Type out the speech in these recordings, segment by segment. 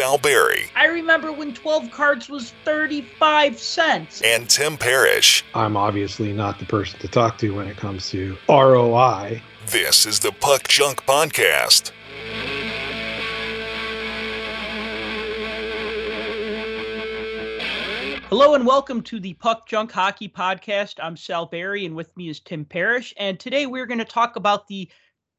Sal Barry. I remember when 12 cards was 35 cents. And Tim Parish. I'm obviously not the person to talk to when it comes to ROI. This is the Puck Junk Podcast. Hello and welcome to the Puck Junk Hockey Podcast. I'm Sal Barry and with me is Tim Parish. And today we're going to talk about the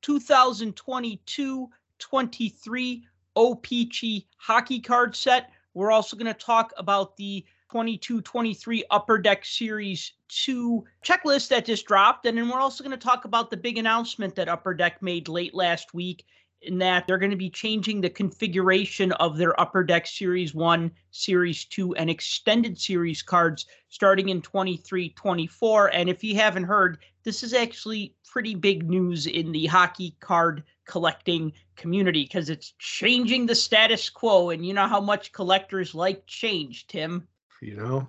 2022 23 OPC hockey card set. We're also going to talk about the 22 23 Upper Deck Series 2 checklist that just dropped. And then we're also going to talk about the big announcement that Upper Deck made late last week in that they're going to be changing the configuration of their Upper Deck Series 1, Series 2, and Extended Series cards starting in 23 24. And if you haven't heard, this is actually pretty big news in the hockey card collecting community because it's changing the status quo. And you know how much collectors like change, Tim. You know,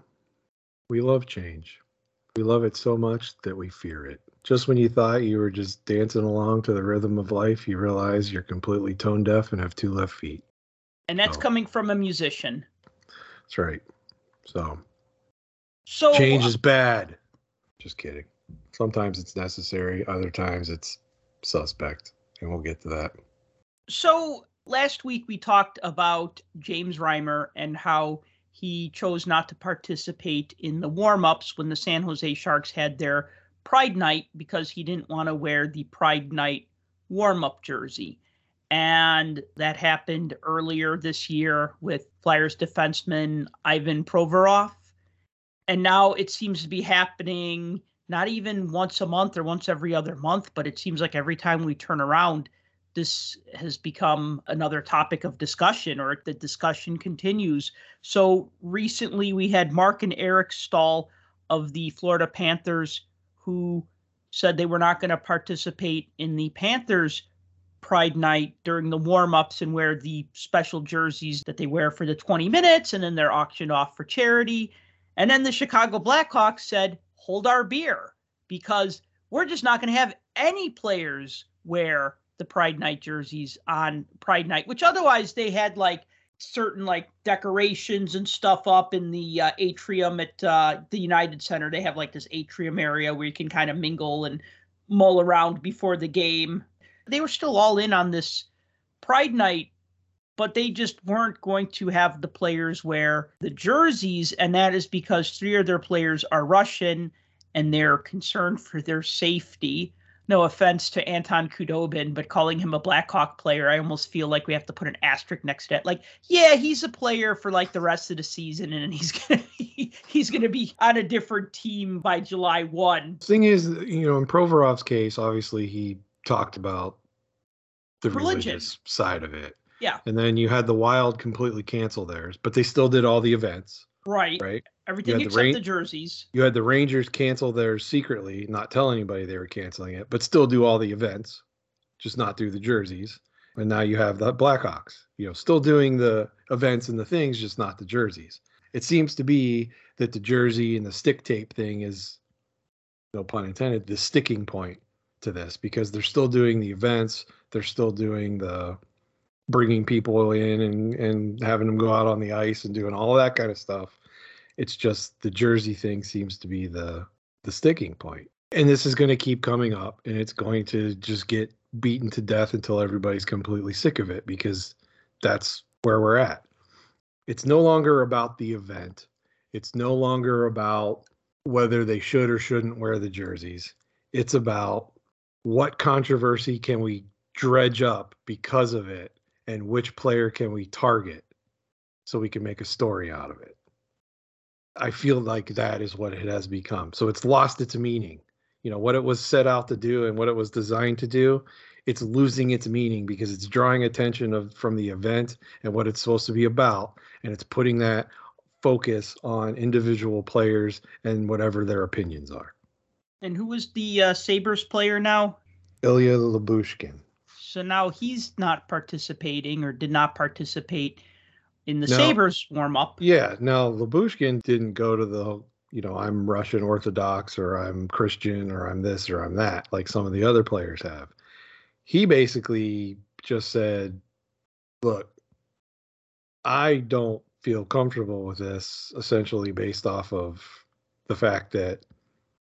we love change. We love it so much that we fear it. Just when you thought you were just dancing along to the rhythm of life, you realize you're completely tone deaf and have two left feet. And that's Oh. coming from a musician. That's right. So, So change uh, is bad. Just kidding. Sometimes it's necessary, other times it's suspect. And we'll get to that. So last week we talked about James Reimer and how he chose not to participate in the warm-ups when the San Jose Sharks had their Pride Night because he didn't want to wear the Pride Night warm-up jersey. And that happened earlier this year with Flyers defenseman Ivan Provorov. And now it seems to be happening not even once a month or once every other month, but it seems like every time we turn around, this has become another topic of discussion or the discussion continues. So recently we had Marc and Eric Staal of the Florida Panthers who said they were not going to participate in the Panthers Pride Night during the warm ups and wear the special jerseys that they wear for the 20 minutes and then they're auctioned off for charity. And then the Chicago Blackhawks said, hold our beer because we're just not going to have any players wear the Pride Night jerseys on Pride Night, which otherwise they had like certain like decorations and stuff up in the uh, atrium at uh, the United Center. They have like this atrium area where you can kind of mingle and mull around before the game. They were still all in on this Pride Night, but they just weren't going to have the players wear the jerseys. And that is because three of their players are Russian and they're concerned for their safety no offense to Anton Khudobin, but calling him a Blackhawk player, I almost feel like we have to put an asterisk next to it. Like, yeah, he's a player for like the rest of the season, and he's gonna be, he's gonna be on a different team by July one. Thing is, you know, in Provorov's case, obviously he talked about the Religion. religious side of it. Yeah. And then you had the Wild completely cancel theirs, but they still did all the events, Right. right? Everything had the except the jerseys. You had the Rangers cancel theirs secretly, not tell anybody they were canceling it, but still do all the events, just not do the jerseys. And now you have the Blackhawks, you know, still doing the events and the things, just not the jerseys. It seems to be that the jersey and the stick tape thing is, no pun intended, the sticking point to this because they're still doing the events, they're still doing the bringing people in and and having them go out on the ice and doing all that kind of stuff. It's just the jersey thing seems to be the the sticking point. And this is going to keep coming up and it's going to just get beaten to death until everybody's completely sick of it because that's where we're at. It's no longer about the event. It's no longer about whether they should or shouldn't wear the jerseys. It's about what controversy can we dredge up because of it and which player can we target so we can make a story out of it. I feel like that is what it has become. So it's lost its meaning. You know, what it was set out to do and what it was designed to do, it's losing its meaning because it's drawing attention of from the event and what it's supposed to be about and it's putting that focus on individual players and whatever their opinions are. And who was the uh, Sabres player now? Ilya Lyubushkin. So now he's not participating or did not participate in the No. Sabres warm up. Yeah. Now, Lyubushkin didn't go to the, you know, I'm Russian Orthodox or I'm Christian or I'm this or I'm that, like some of the other players have. He basically just said, look, I don't feel comfortable with this essentially based off of the fact that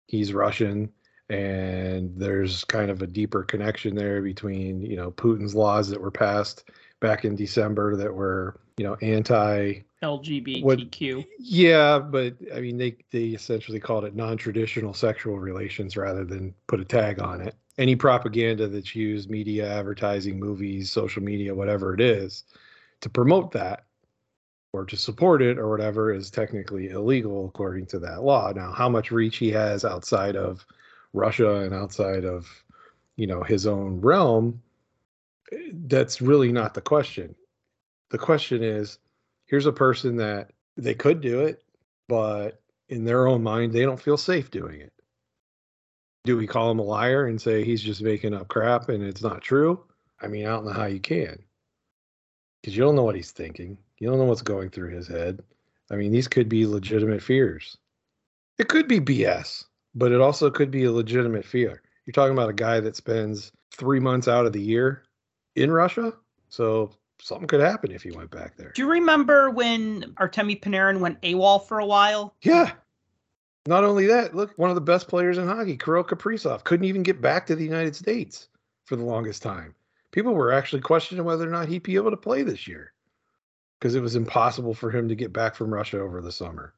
he's Russian and there's kind of a deeper connection there between, you know, Putin's laws that were passed back in December that were, you know, anti LGBTQ. yeah, but I mean they they essentially called it non-traditional sexual relations rather than put a tag on it. Any propaganda that's used, media, advertising, movies, social media, whatever it is, to promote that or to support it or whatever is technically illegal according to that law. Now, how much reach he has outside of Russia and outside of, you know, his own realm, that's really not the question. The question is here's a person that they could do it, but in their own mind, they don't feel safe doing it. Do we call him a liar and say he's just making up crap and it's not true? I mean, I don't know how you can because you don't know what he's thinking. You don't know what's going through his head. I mean, these could be legitimate fears. It could be BS, but it also could be a legitimate fear. You're talking about a guy that spends three months out of the year in Russia. So something could happen if he went back there. Do you remember when Artemi Panarin went AWOL for a while? Yeah. Not only that, look, one of the best players in hockey, Kirill Kaprizov, couldn't even get back to the United States for the longest time. People were actually questioning whether or not he'd be able to play this year because it was impossible for him to get back from Russia over the summer.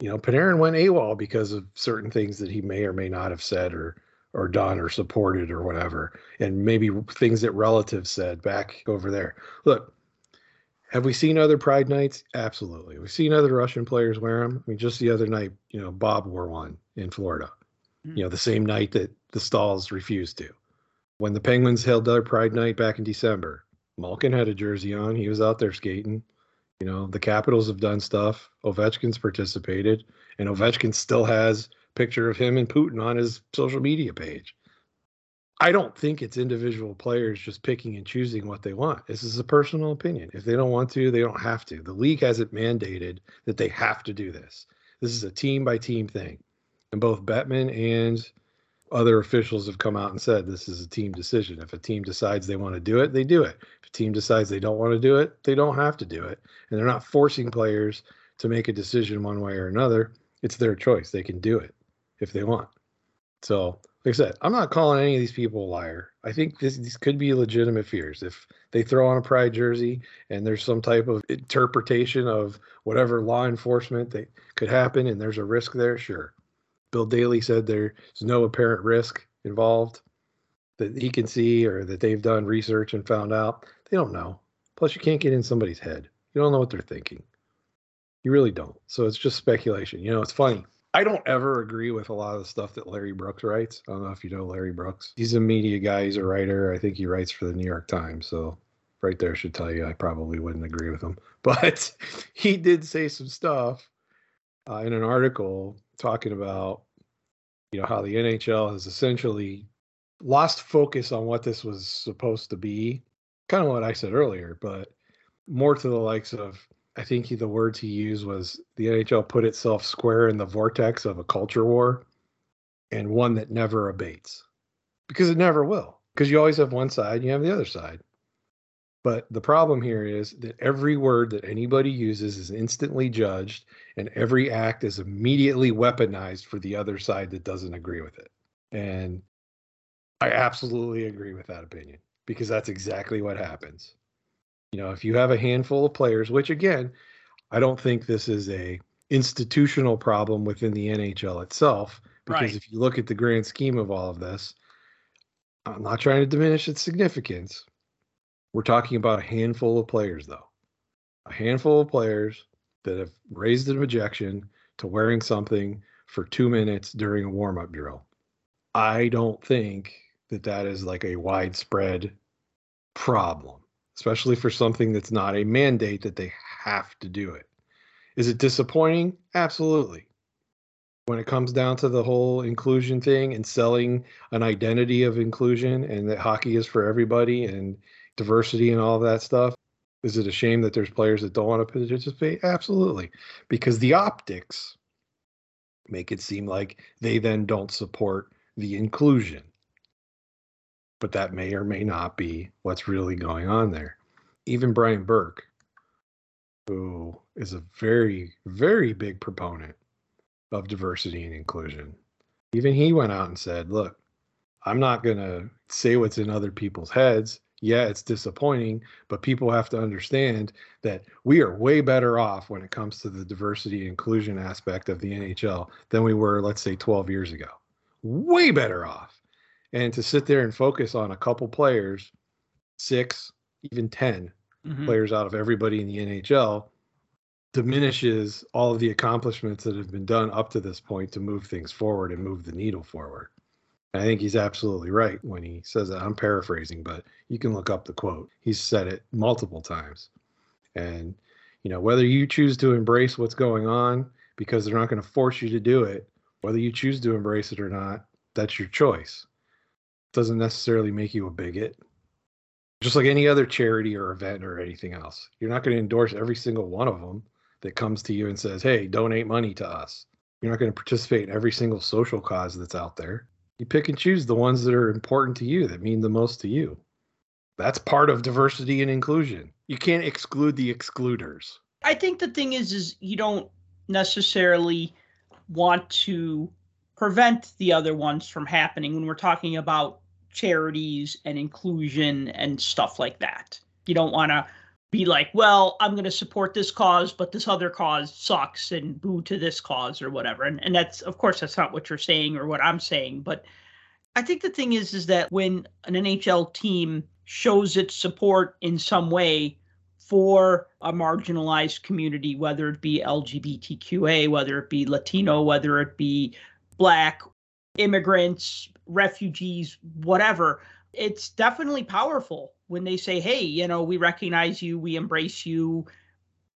You know, Panarin went AWOL because of certain things that he may or may not have said or or done or supported or whatever, and maybe things that relatives said back over there. Look, have we seen other Pride nights? Absolutely. We've seen other Russian players wear them. I mean, just the other night, you know, Bob wore one in Florida. Mm-hmm. You know, the same night that the Staals refused to. When the Penguins held their Pride night back in December, Malkin had a jersey on. He was out there skating. You know, the Capitals have done stuff. Ovechkin's participated, and Ovechkin still has picture of him and Putin on his social media page. I don't think it's individual players just picking and choosing what they want. This is a personal opinion. If they don't want to, they don't have to. The league hasn't mandated that they have to do this. This is a team by team thing. And both Bettman and other officials have come out and said this is a team decision. If a team decides they want to do it, they do it. Team decides they don't want to do it, they don't have to do it. And they're not forcing players to make a decision one way or another. It's their choice. They can do it if they want. So, like I said, I'm not calling any of these people a liar. I think this, these could be legitimate fears. If they throw on a pride jersey and there's some type of interpretation of whatever law enforcement that could happen and there's a risk there, sure. Bill Daly said there's no apparent risk involved that he can see or that they've done research and found out. They don't know. Plus, you can't get in somebody's head. You don't know what they're thinking. You really don't. So it's just speculation. You know, it's funny. I don't ever agree with a lot of the stuff that Larry Brooks writes. I don't know if you know Larry Brooks. He's a media guy. He's a writer. I think he writes for the New York Times. So right there should tell you I probably wouldn't agree with him. But he did say some stuff uh, in an article talking about you know how the NHL has essentially lost focus on what this was supposed to be. Kind of what I said earlier, but more to the likes of I think he, the words he used was the NHL put itself square in the vortex of a culture war and one that never abates because it never will. Because you always have one side, and you have the other side. But the problem here is that every word that anybody uses is instantly judged, and every act is immediately weaponized for the other side that doesn't agree with it. And I absolutely agree with that opinion because that's exactly what happens. You know, if you have a handful of players, which again, I don't think this is a institutional problem within the NHL itself, because right. if you look at the grand scheme of all of this, I'm not trying to diminish its significance, we're talking about a handful of players, though. A handful of players that have raised an objection to wearing something for two minutes during a warm up drill. I don't think that that is like a widespread problem, especially for something that's not a mandate that they have to do it. Is it disappointing? Absolutely. When it comes down to the whole inclusion thing and selling an identity of inclusion and that hockey is for everybody and diversity and all that stuff. Is it a shame that there's players that don't want to participate? Absolutely. Because the optics make it seem like they then don't support the inclusion. But that may or may not be what's really going on there. Even Brian Burke, who is a very, very big proponent of diversity and inclusion. Even he went out and said, Look, I'm not going to say what's in other people's heads. Yeah, it's disappointing, but people have to understand that we are way better off when it comes to the diversity and inclusion aspect of the NHL than we were, let's say, 12 years ago. Way better off. And to sit there and focus on a couple players, six, even 10 Mhm. players out of everybody in the NHL diminishes all of the accomplishments that have been done up to this point to move things forward and move the needle forward. And I think he's absolutely right when he says that. I'm paraphrasing, but you can look up the quote. He's said it multiple times. And, you know, whether you choose to embrace what's going on because they're not going to force you to do it, whether you choose to embrace it or not, that's your choice. Doesn't necessarily make you a bigot just like any other charity or event or anything else. You're not going to endorse every single one of them that comes to you and says, "Hey, donate money to us." You're not going to participate in every single social cause that's out there. You pick and choose the ones that are important to you, that mean the most to you. That's part of diversity and inclusion. You can't exclude the excluders. I think the thing is, is you don't necessarily want to prevent the other ones from happening when we're talking about charities and inclusion and stuff like that. You don't want to be like, well, I'm going to support this cause, but this other cause sucks and boo to this cause or whatever. And and that's of course that's not what you're saying or what I'm saying, but I think the thing is is that when an NHL team shows its support in some way for a marginalized community, whether it be LGBTQA, whether it be Latino, whether it be Black, immigrants, refugees, whatever. It's definitely powerful when they say, hey, you know, we recognize you, we embrace you,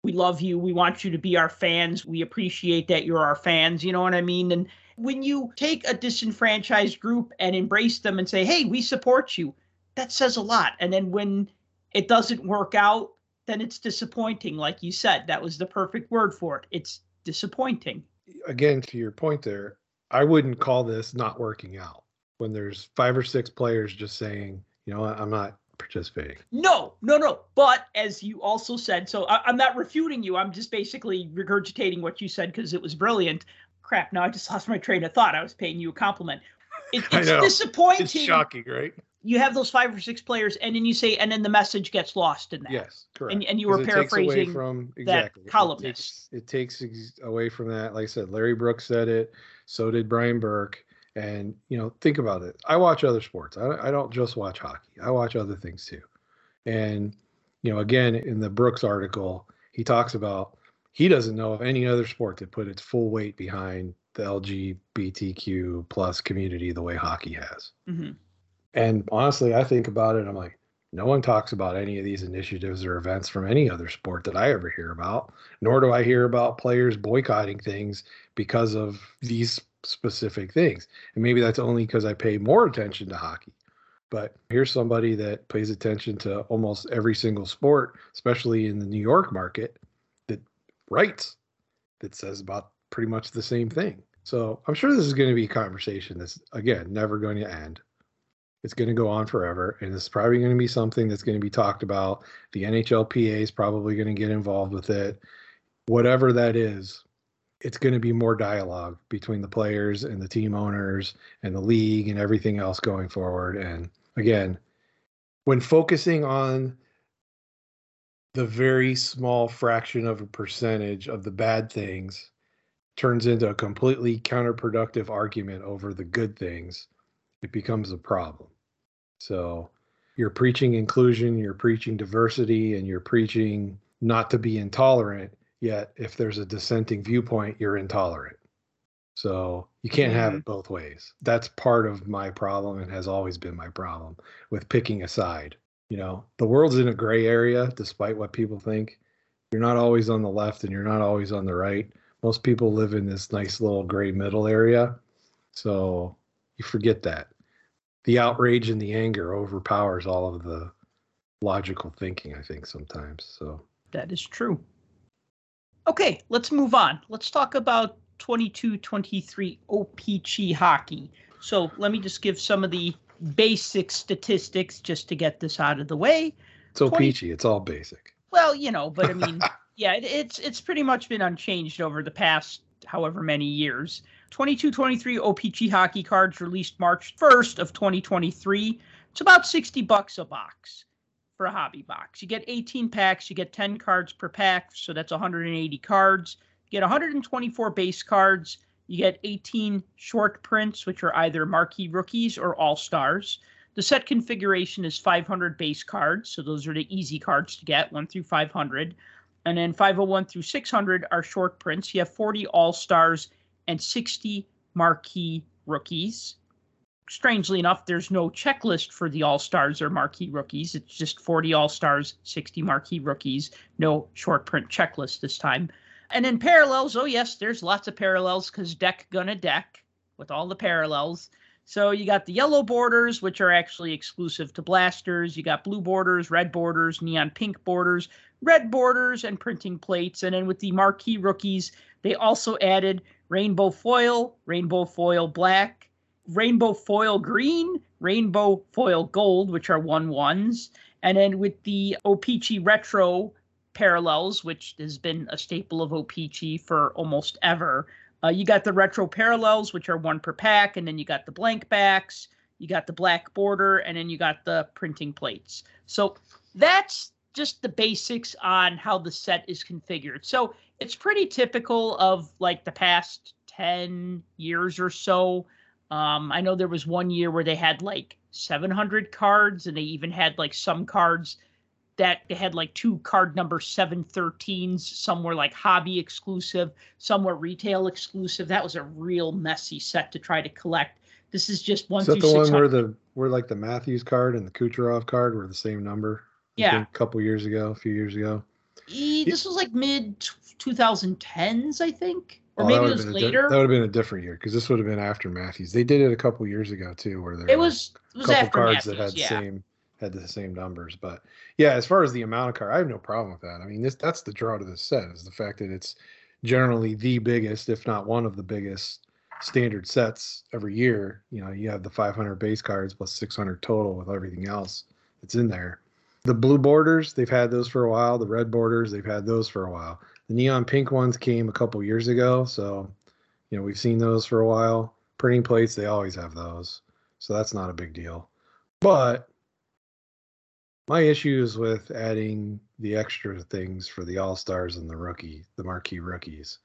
we love you, we want you to be our fans, we appreciate that you're our fans, you know what I mean? And when you take a disenfranchised group and embrace them and say, hey, we support you, that says a lot. And then when it doesn't work out, then it's disappointing. Like you said, that was the perfect word for it. It's disappointing. Again, to your point there, I wouldn't call this not working out when there's five or six players just saying, you know I'm not participating. No, no, no. But as you also said, so I, am not refuting you. I'm just basically regurgitating what you said because it was brilliant. Crap, now I just lost my train of thought. I was paying you a compliment. It, it's disappointing. It's shocking, right? You have those five or six players, and then you say, and then the message gets lost in that. Yes, correct. And, and you were 'Cause it takes away paraphrasing from that exactly. It takes- columnist. It takes, ex- away from that. Like I said, Larry Brooks said it. So did Brian Burke. And you know, think about it. I watch other sports. I, I don't just watch hockey. I watch other things too. And you know, again, in the Brooks article, he talks about he doesn't know of any other sport that put its full weight behind the LGBTQ plus community the way hockey has. Mhm. And honestly, I think about it. I'm like, no one talks about any of these initiatives or events from any other sport that I ever hear about, nor do I hear about players boycotting things because of these specific things. And maybe that's only because I pay more attention to hockey. But here's somebody that pays attention to almost every single sport, especially in the New York market, that writes, that says about pretty much the same thing. So I'm sure this is going to be a conversation that's, again, never going to end. It's going to go on forever, and it's probably going to be something that's going to be talked about. The NHLPA is probably going to get involved with it. Whatever that is, it's going to be more dialogue between the players and the team owners and the league and everything else going forward. And again, when focusing on the very small fraction of a percentage of the bad things turns into a completely counterproductive argument over the good things, it becomes a problem. So you're preaching inclusion, you're preaching diversity, and you're preaching not to be intolerant. Yet, if there's a dissenting viewpoint, you're intolerant. So you can't have mm-hmm. it both ways. That's part of my problem and has always been my problem with picking a side. You know, the world's in a gray area, despite what people think. You're not always on the left and you're not always on the right. Most people live in this nice little gray middle area. So you forget that. The outrage and the anger overpowers all of the logical thinking, I think, sometimes. So That is true. Okay, let's move on. Let's talk about 22 23 OPC hockey. So let me just give some of the basic statistics just to get this out of the way. it's so 20 peachy. It's all basic. Well, you know, but I mean, Yeah, it, it's it's pretty much been unchanged over the past however many years. 22-23 OPC hockey cards released March 1st of 2023. It's about 60 bucks a box for a hobby box. You get 18 packs, you get 10 cards per pack, so that's 180 cards. You get 124 base cards, you get 18 short prints, which are either marquee rookies or all stars. The set configuration is 500 base cards, so those are the easy cards to get, 1 through 500. And then 501 through 600 are short prints. You have 40 all stars and 60 marquee rookies. Strangely enough, there's no checklist for the all stars or marquee rookies. It's just 40 all stars, 60 marquee rookies. No short print checklist this time. And then parallels, oh, yes, there's lots of parallels because deck gonna deck with all the parallels. So you got the yellow borders, which are actually exclusive to blasters. You got blue borders, red borders, neon pink borders, red borders, and printing plates. And then with the marquee rookies, they also added rainbow foil, rainbow foil black, rainbow foil green, rainbow foil gold, which are one ones. And then with the OPC retro parallels, which has been a staple of OPC for almost ever, uh, you got the retro parallels, which are one per pack, and then you got the blank backs, you got the black border, and then you got the printing plates. So that's just the basics on how the set is configured. So it's pretty typical of like the past 10 years or so. Um, I know there was one year where they had like 700 cards, and they even had like some cards that they had like two card number 713s. Some were like hobby exclusive, some were retail exclusive. That was a real messy set to try to collect. This is just one Is that the one where the where like the Matthews card and the Kucherov card were the same number? Yeah. a couple years ago, a few years ago. E- this was like mid 2010s, I think, or Oh, that maybe it was a di- that would have been a different year because this would have been after Matthews. They did it a couple years ago too, where there it was it a couple after cards Matthews, that had the yeah. same had the same numbers. But yeah, as far as the amount of card, I have no problem with that. I mean, this that's the draw to this set is the fact that it's generally the biggest, if not one of the biggest standard sets every year. You know, you have the 500 base cards plus 600 total with everything else that's in there. The blue borders, they've had those for a while. The red borders, they've had those for a while. The neon pink ones came a couple years ago, so you know we've seen those for a while. Printing plates, they always have those, so that's not a big deal. But my issue is with adding the extra things for the all stars and the rookie, the marquee rookies.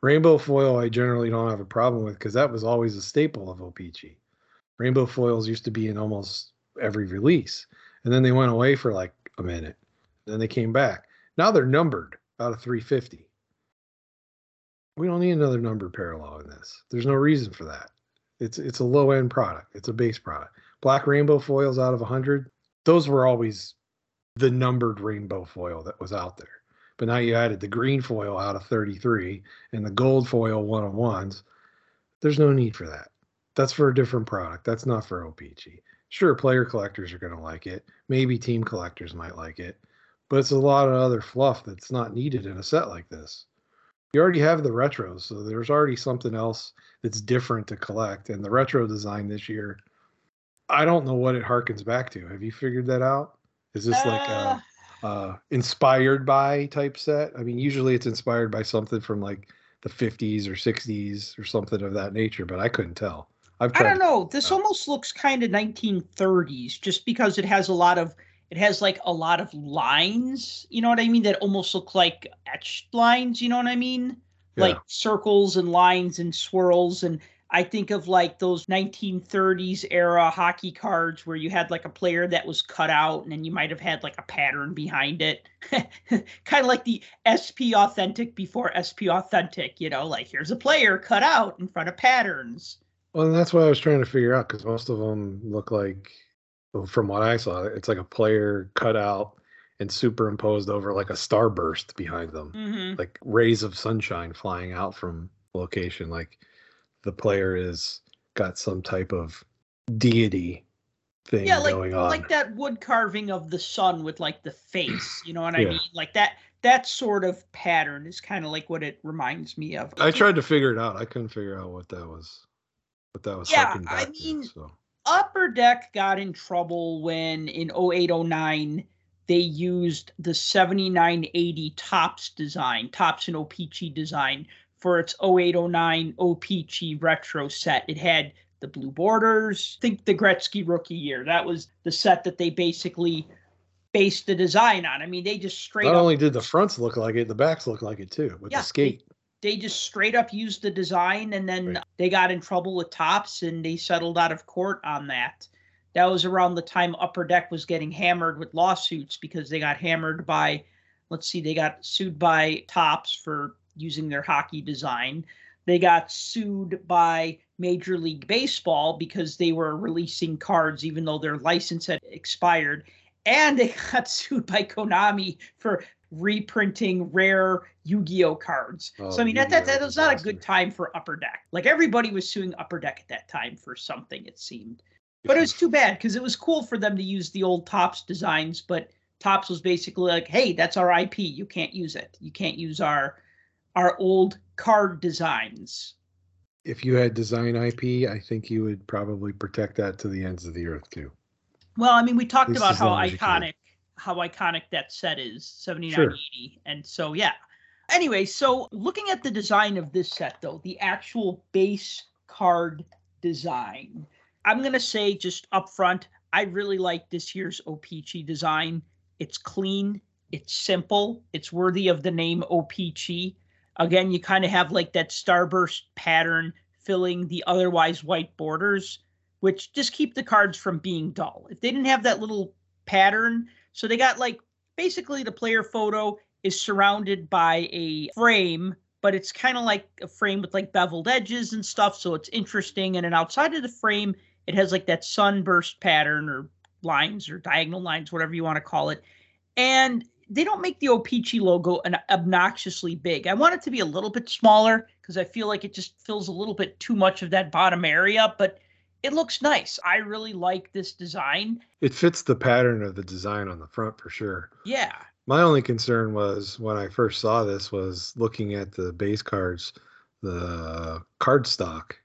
Rainbow foil, I generally don't have a problem with because that was always a staple of OPC. Rainbow foils used to be in almost every release, and then they went away for like a minute. Then they came back. Now they're numbered out of 350. We don't need another numbered parallel in this. There's no reason for that. It's it's a low end product. It's a base product. Black rainbow foils out of 100. Those were always the numbered rainbow foil that was out there. But now you added the green foil out of 33 and the gold foil one on ones. There's no need for that. That's for a different product. That's not for OPC. Sure, player collectors are going to like it. Maybe team collectors might like it. But it's a lot of other fluff that's not needed in a set like this. You already have the retros, so there's already something else that's different to collect. And the retro design this year, I don't know what it harkens back to. Have you figured that out? Is this like Uh, a uh, inspired by type set? I mean, usually it's inspired by something from like the 50s or 60s or something of that nature, but I couldn't tell. I've I don't know. This almost looks kind of 1930s, just because it has a lot of it has like a lot of lines. You know what I mean? That almost look like etched lines. You know what I mean? Like circles and lines and swirls. And I think of like those 1930s era hockey cards where you had like a player that was cut out, and then you might have had like a pattern behind it, kind of like the SP authentic before SP authentic. You know, like here's a player cut out in front of patterns. Well, and that's what I was trying to figure out because most of them look like, from what I saw, it's like a player cut out and superimposed over like a starburst behind them, Mm-hmm. like rays of sunshine flying out from location. Like the player is got some type of deity thing yeah like going on. like that wood carving of the sun with like the face you know what i Yeah. mean like that that sort of pattern is kind of like what it reminds me of I tried to figure it out. I couldn't figure out what that was. What that was. Yeah, I back to, mean, so. Upper deck got in trouble when in 0809 they used the 7980 Topps design, Topps and O-Pee-Chee design for its 0809 O-Pee-Chee retro set. It had the blue borders. think the Gretzky rookie year. That was the set that they basically based the design on. I mean, they just straight Not up only did the fronts look like it, the backs look like it too with Yeah, the skate. They just straight up used the design and then Right. they got in trouble with Topps and they settled out of court on that. That was around the time upper deck was getting hammered with lawsuits because they got hammered by let's see they got sued by Topps for using their hockey design. They got sued by major league baseball because they were releasing cards even though their license had expired. And they got sued by konami for reprinting rare Yu-Gi-Oh cards. Oh, so I mean that, that that was not a good time for Upper Deck. Like everybody was suing Upper Deck at that time for something it seemed. But it was too bad because it was cool for them to use the old Topps designs, but Topps was basically like, "Hey, that's our IP. You can't use it. You can't use our our old card designs." If you had design IP, I think you would probably protect that to the ends of the earth too. Well, I mean, we talked about how long as you can. iconic how iconic that set is, 7980. And so yeah. Anyway, so looking at the design of this set though, the actual base card design. I'm going to say just up front, I really like this year's O-Pee-Chee design. It's clean, it's simple, it's worthy of the name O-Pee-Chee. Again, you kind of have like that starburst pattern filling the otherwise white borders which just keep the cards from being dull. If they didn't have that little pattern, so they got like basically the player photo is surrounded by a frame, but it's kind of like a frame with like beveled edges and stuff, so it's interesting. And then outside of the frame, it has like that sunburst pattern or lines or diagonal lines, whatever you want to call it. And they don't make the O-Pee-Chee logo an obnoxiously big. I want it to be a little bit smaller because I feel like it just fills a little bit too much of that bottom area, but it looks nice. I really like this design. It fits the pattern of the design on the front for sure. Yeah. My only concern was when I first saw this was looking at the base cards, the card stock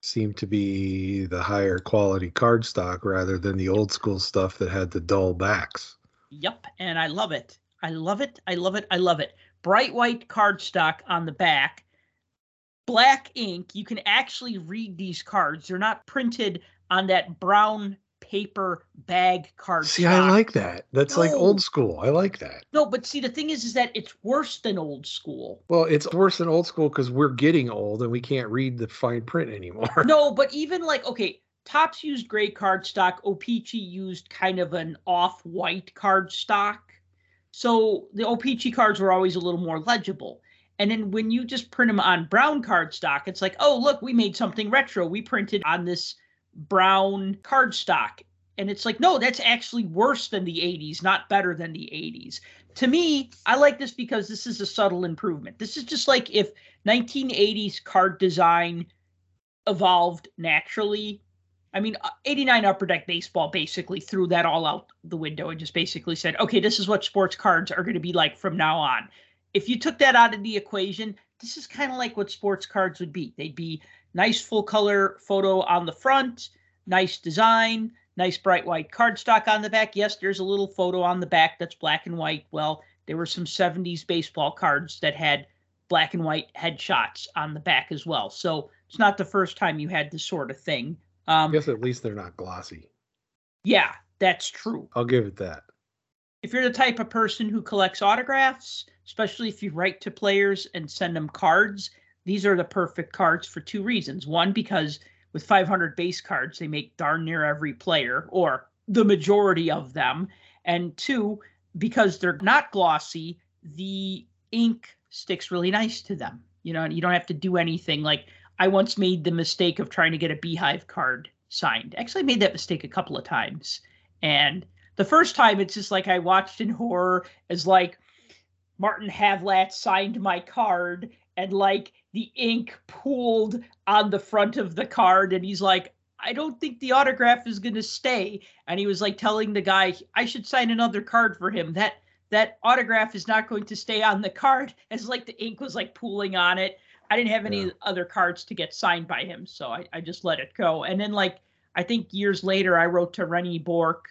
seemed to be the higher quality card stock rather than the old school stuff that had the dull backs. Yep. And I love it. I love it. I love it. I love it. Bright white cardstock on the back, black ink. You can actually read these cards. They're not printed on that brown paper bag card. See, I like that. That's like old school. I like that. No, but see, the thing is, is that it's worse than old school. Well, it's worse than old school because we're getting old and we can't read the fine print anymore. no, but even like okay, Topps used gray cardstock. O-Pee-Chee used kind of an off-white cardstock. So the O-Pee-Chee cards were always a little more legible. And then when you just print them on brown cardstock, it's like, oh look, we made something retro. We printed on this brown cardstock. And it's like, no, that's actually worse than the 80s, not better than the 80s. To me, I like this because this is a subtle improvement. This is just like if 1980s card design evolved naturally. I mean, uh, 89 Upper Deck Baseball basically threw that all out the window and just basically said, okay, this is what sports cards are going to be like from now on. If you took that out of the equation, this is kind of like what sports cards would be. They'd be nice full color photo on the front, nice design, nice bright white cardstock on the back. Yes, there's a little photo on the back that's black and white. Well, there were some 70s baseball cards that had black and white headshots on the back as well. So it's not the first time you had this sort of thing. I Um, guess at least they're not glossy. yeah, that's true. I'll give it that. If you're the type of person who collects autographs, especially if you write to players and send them cards, these are the perfect cards for two reasons. One, because with 500 base cards, they make darn near every player or the majority of them. And two, because they're not glossy, the ink sticks really nice to them. You know, you don't have to do anything. Like I once made the mistake of trying to get a beehive card signed. Actually, I made that mistake a couple of times. And the first time, it's just like I watched in horror as like Martin Havlat signed my card and like the ink pooled on the front of the card. And he's like, I don't think the autograph is going to stay. And he was like telling the guy, I should sign another card for him. That that autograph is not going to stay on the card as like the ink was like pooling on it. I didn't have any Yeah. other cards to get signed by him, so I, I just let it go. And then like I think years later I wrote to Rennie Bork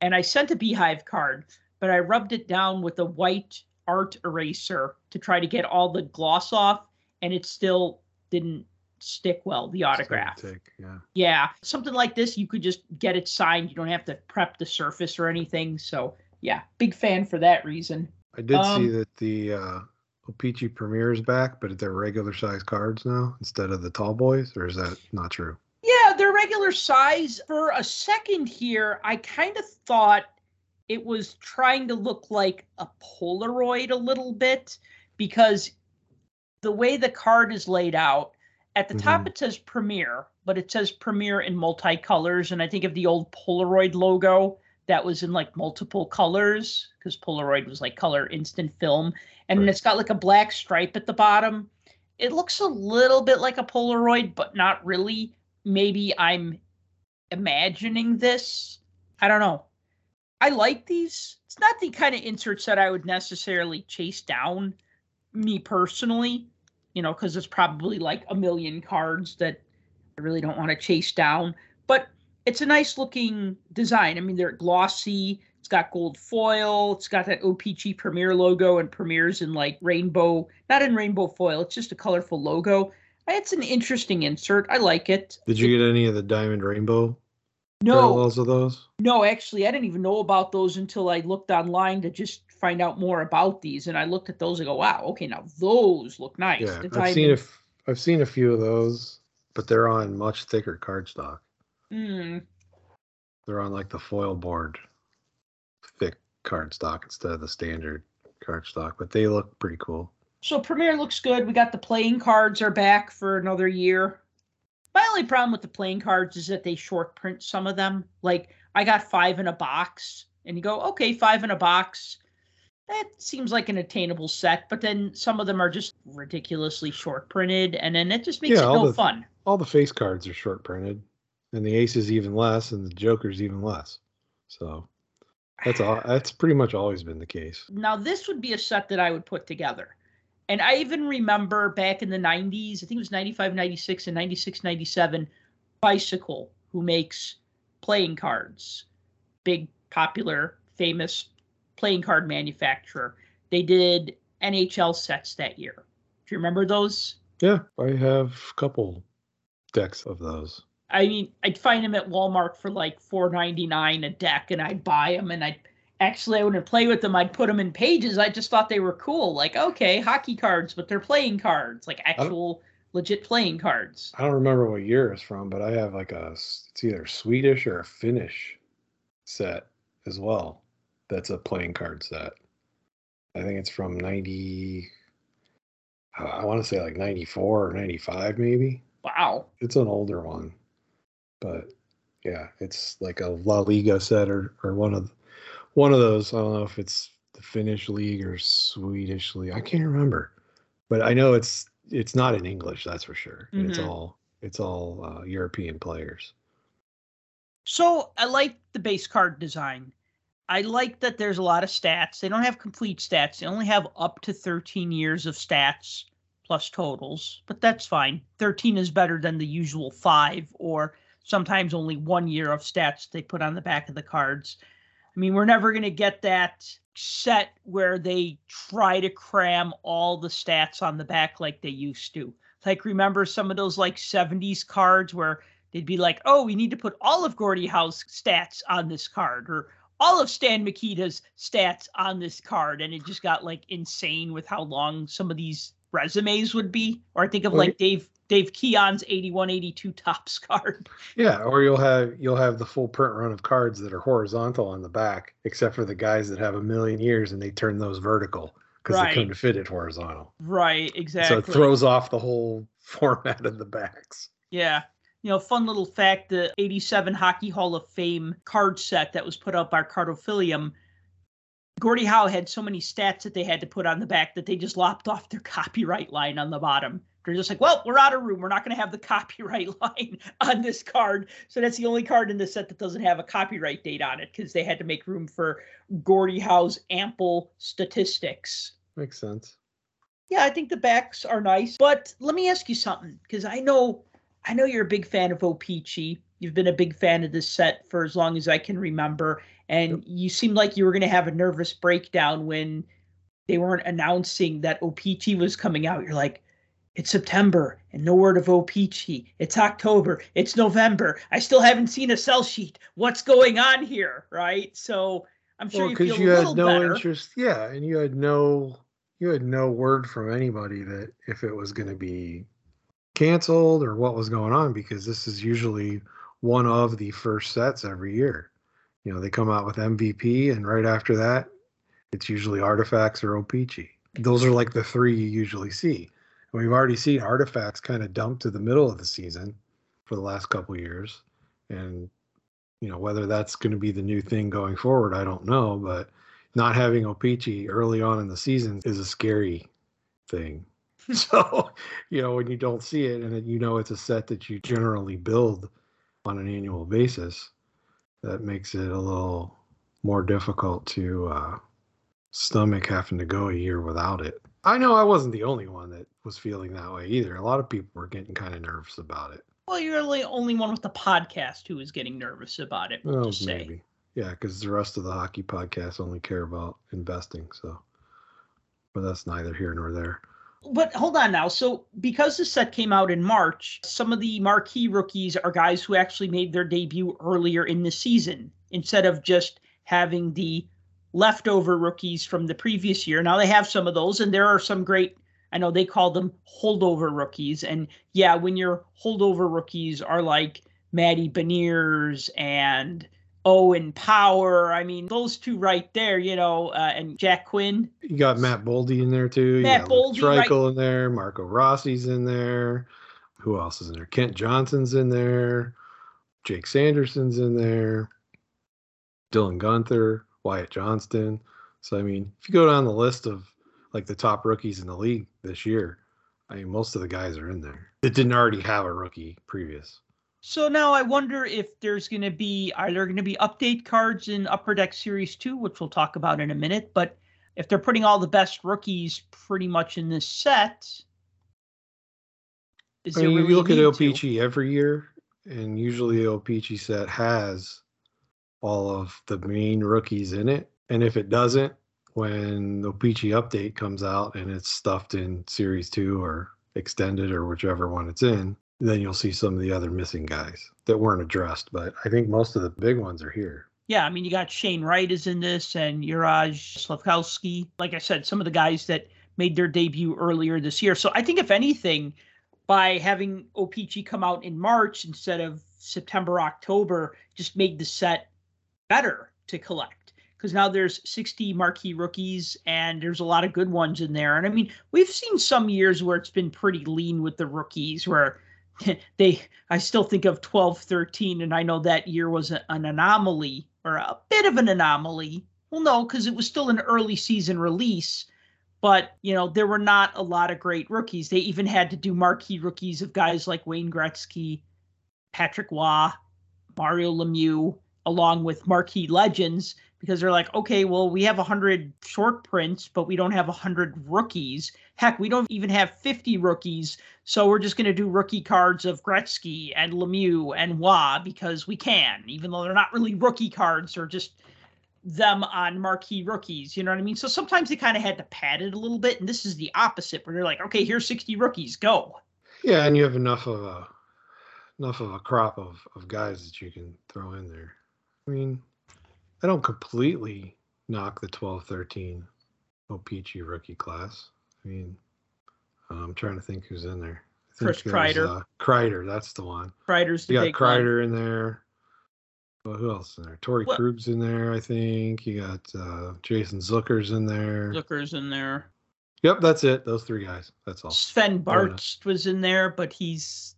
and I sent a beehive card, but I rubbed it down with a white art eraser to try to get all the gloss off, and it still didn't stick well, the autograph. Take, yeah. Yeah, something like this, you could just get it signed. You don't have to prep the surface or anything. So, yeah, big fan for that reason. I did see Um, that the uh, O-Pee-Chee Premier is back, but they're regular size cards now instead of the tall boys, or is that not true? Regular size. For a second here, I kind of thought it was trying to look like a Polaroid a little bit because the way the card is laid out, at the mm-hmm. top it says Premiere, but it says Premiere in multicolors. And I think of the old Polaroid logo that was in like multiple colors because Polaroid was like color instant film. And Right. it's got like a black stripe at the bottom. It looks a little bit like a Polaroid, but not really. Maybe I'm imagining this. I don't know. I like these. It's not the kind of inserts that I would necessarily chase down, me personally, you know, because it's probably like a million cards that I really don't want to chase down. But it's a nice looking design. I mean, they're glossy. It's got gold foil. It's got that OPC Premiere logo and Premieres in like rainbow, not in rainbow foil. It's just a colorful logo. It's an interesting insert. I like it. Did you get any of the Diamond Rainbow No, parallels of those? no, actually, I didn't even know about those until I looked online to just find out more about these. And I looked at those and go, wow, okay, now those look nice. Yeah, The I've seen a f- I've seen a few of those, but they're on much thicker cardstock. Mm, They're on like the foil board, thick cardstock instead of the standard cardstock, but they look pretty cool. So Premiere looks good. We got the playing cards are back for another year. My only problem with the playing cards is that they short print some of them. Like I got five in a box, and you go, okay, five in a box. That seems like an attainable set, but then some of them are just ridiculously short printed, and then it just makes Yeah, it no the- fun. All the face cards are short printed, and the aces even less, and the jokers even less. So that's all. That's pretty much always been the case. now this would be a set that I would put together. And I even remember back in the 90s, I think it was 95, 96, and 96, 97, Bicycle, who makes playing cards, big, popular, famous playing card manufacturer. They did NHL sets that year. Do you remember those? Yeah, I have a couple decks of those. I mean, I'd find them at Walmart for like four ninety nine a deck, and I'd buy them, and I'd actually I wouldn't play with them. I'd put them in pages. I just thought they were cool. Like, okay, hockey cards, but they're playing cards, like actual legit playing cards. I don't remember what year it's from, but I have like a it's either Swedish or a Finnish set as well. That's a playing card set. I think it's from 90 I- want to say like 94 or 95 maybe. Wow. It's an older one. But yeah, it's like a La Liga set or or one of one of those. I don't know if it's the Finnish league or Swedish league. I can't remember. But I know it's it's not in English, that's for sure. And It's all it's all uh, European players. So I like the base card design. I like that there's a lot of stats. They don't have complete stats. They only have up to 13 years of stats plus totals, but that's fine. 13 is better than the usual five, or sometimes only one year of stats they put on the back of the cards. I mean, we're never going to get that set where they try to cram all the stats on the back like they used to. Like, remember some of those like 70s cards where they'd be like, oh, we need to put all of Gordie Howe's stats on this card, or all of Stan Mikita's stats on this card. And it just got like insane with how long some of these resumes would be. Or I think of like Dave Dave Keon's 81 82 Topps card. Yeah, or you'll have you'll have the full print run of cards that are horizontal on the back, except for the guys that have a million years and they turn those vertical because Right. they couldn't fit it horizontal. Right, exactly. So it throws off the whole format of the backs. Yeah. You know, fun little fact the 87 Hockey Hall of Fame card set that was put up by Cartophilium. Gordie Howe had so many stats that they had to put on the back that they just lopped off their copyright line on the bottom. They're just like, well, we're out of room. We're not going to have the copyright line on this card. So that's the only card in the set that doesn't have a copyright date on it because they had to make room for Gordie Howe's ample statistics. Makes sense. Yeah, I think the backs are nice. But let me ask you something, because I know I know you're a big fan of OPC. you've been a big fan of this set for as long as I can remember, and you seemed like you were going to have a nervous breakdown when they weren't announcing that O-Pee-Chee was coming out. You're like, it's September and no word of O-Pee-Chee. It's October. It's November. I still haven't seen a sell sheet. What's going on here? Right. So I'm sure well, you feel you a had no better. interest. Yeah, and you had no you had no word from anybody that if it was going to be canceled or what was going on because this is usually one of the first sets every year. You know, they come out with MVP, and right after that, it's usually artifacts or O-Pee-Chee. Those are like the three you usually see. We've already seen artifacts kind of dumped to the middle of the season for the last couple years, and you know whether that's going to be the new thing going forward, I don't know. But not having O-Pee-Chee early on in the season is a scary thing. so, you know, when you don't see it and you know it's a set that you generally build on an annual basis, that makes it a little more difficult to uh, stomach having to go a year without it. I know I wasn't the only one that was feeling that way either. A lot of people were getting kind of nervous about it. Well, you're the only one with the podcast who is getting nervous about it. Oh, we'll say. maybe. Yeah, because the rest of the hockey podcasts only care about investing. So, but that's neither here nor there. But hold on now. So because the set came out in March, some of the marquee rookies are guys who actually made their debut earlier in the season instead of just having the leftover rookies from the previous year. Now they have some of those, and there are some great. I know they call them holdover rookies, and yeah, when your holdover rookies are like Matty Beniers and Owen Power, I mean those two right there, you know, uh, and Jack Quinn. You got Matt Boldy in there too. Matt Boldy, right. Treichel in there. Marco Rossi's in there. Who else is in there? Kent Johnson's in there. Jake Sanderson's in there. Dylan Guenther, Wyatt Johnston. So I mean, if you go down the list of like the top rookies in the league this year, I mean most of the guys are in there. It didn't already have a rookie previous. So now I wonder if there's going to be are there going to be update cards in Upper Deck Series 2, which we'll talk about in a minute, but if they're putting all the best rookies pretty much in this set, is I there mean, really you look at to? Every year, and usually the O-Pee-Chee set has all of the main rookies in it. And if it doesn't, when the O-Pee-Chee update comes out and it's stuffed in Series 2 or extended or whichever one it's in, then you'll see some of the other missing guys that weren't addressed. But I think most of the big ones are here. Yeah, I mean, you got Shane Wright is in this and Juraj Slafkovsky. Like I said, some of the guys that made their debut earlier this year. So I think, if anything, by having O-Pee-Chee come out in March instead of September, October, just made the set better to collect. Because now there's 60 marquee rookies and there's a lot of good ones in there. And I mean, we've seen some years where it's been pretty lean with the rookies, where they I still think of 12 13 and I know that year was an anomaly or a bit of an anomaly. Well no, cuz it was still an early season release, but you know, there were not a lot of great rookies. They even had to do marquee rookies of guys like Wayne Gretzky, Patrick Roy, Mario Lemieux along with marquee legends because they're like, okay, well, we have 100 short prints, but we don't have 100 rookies. Heck, we don't even have 50 rookies. So we're just going to do rookie cards of Gretzky and Lemieux and Roy because we can, even though they're not really rookie cards, they're just them on marquee rookies. You know what I mean? So sometimes they kind of had to pad it a little bit. And this is the opposite where they're like, okay, here's 60 rookies, go. Yeah, and you have enough of a enough of a crop of, of guys that you can throw in there. I mean, I don't completely knock the 12 13 O-Pee-Chee rookie class. I mean, I'm trying to think who's in there. Chris Kreider. Uh, Kreider, that's the one. Kreider's the You got big one. Kreider in there. Well, who else in there? Torey Well- Krug's in there, I think. You got uh, Jason Zucker's in there. Zucker's in there. Yep, that's it. Those three guys. That's all. Sven Baertschi was in there, but he's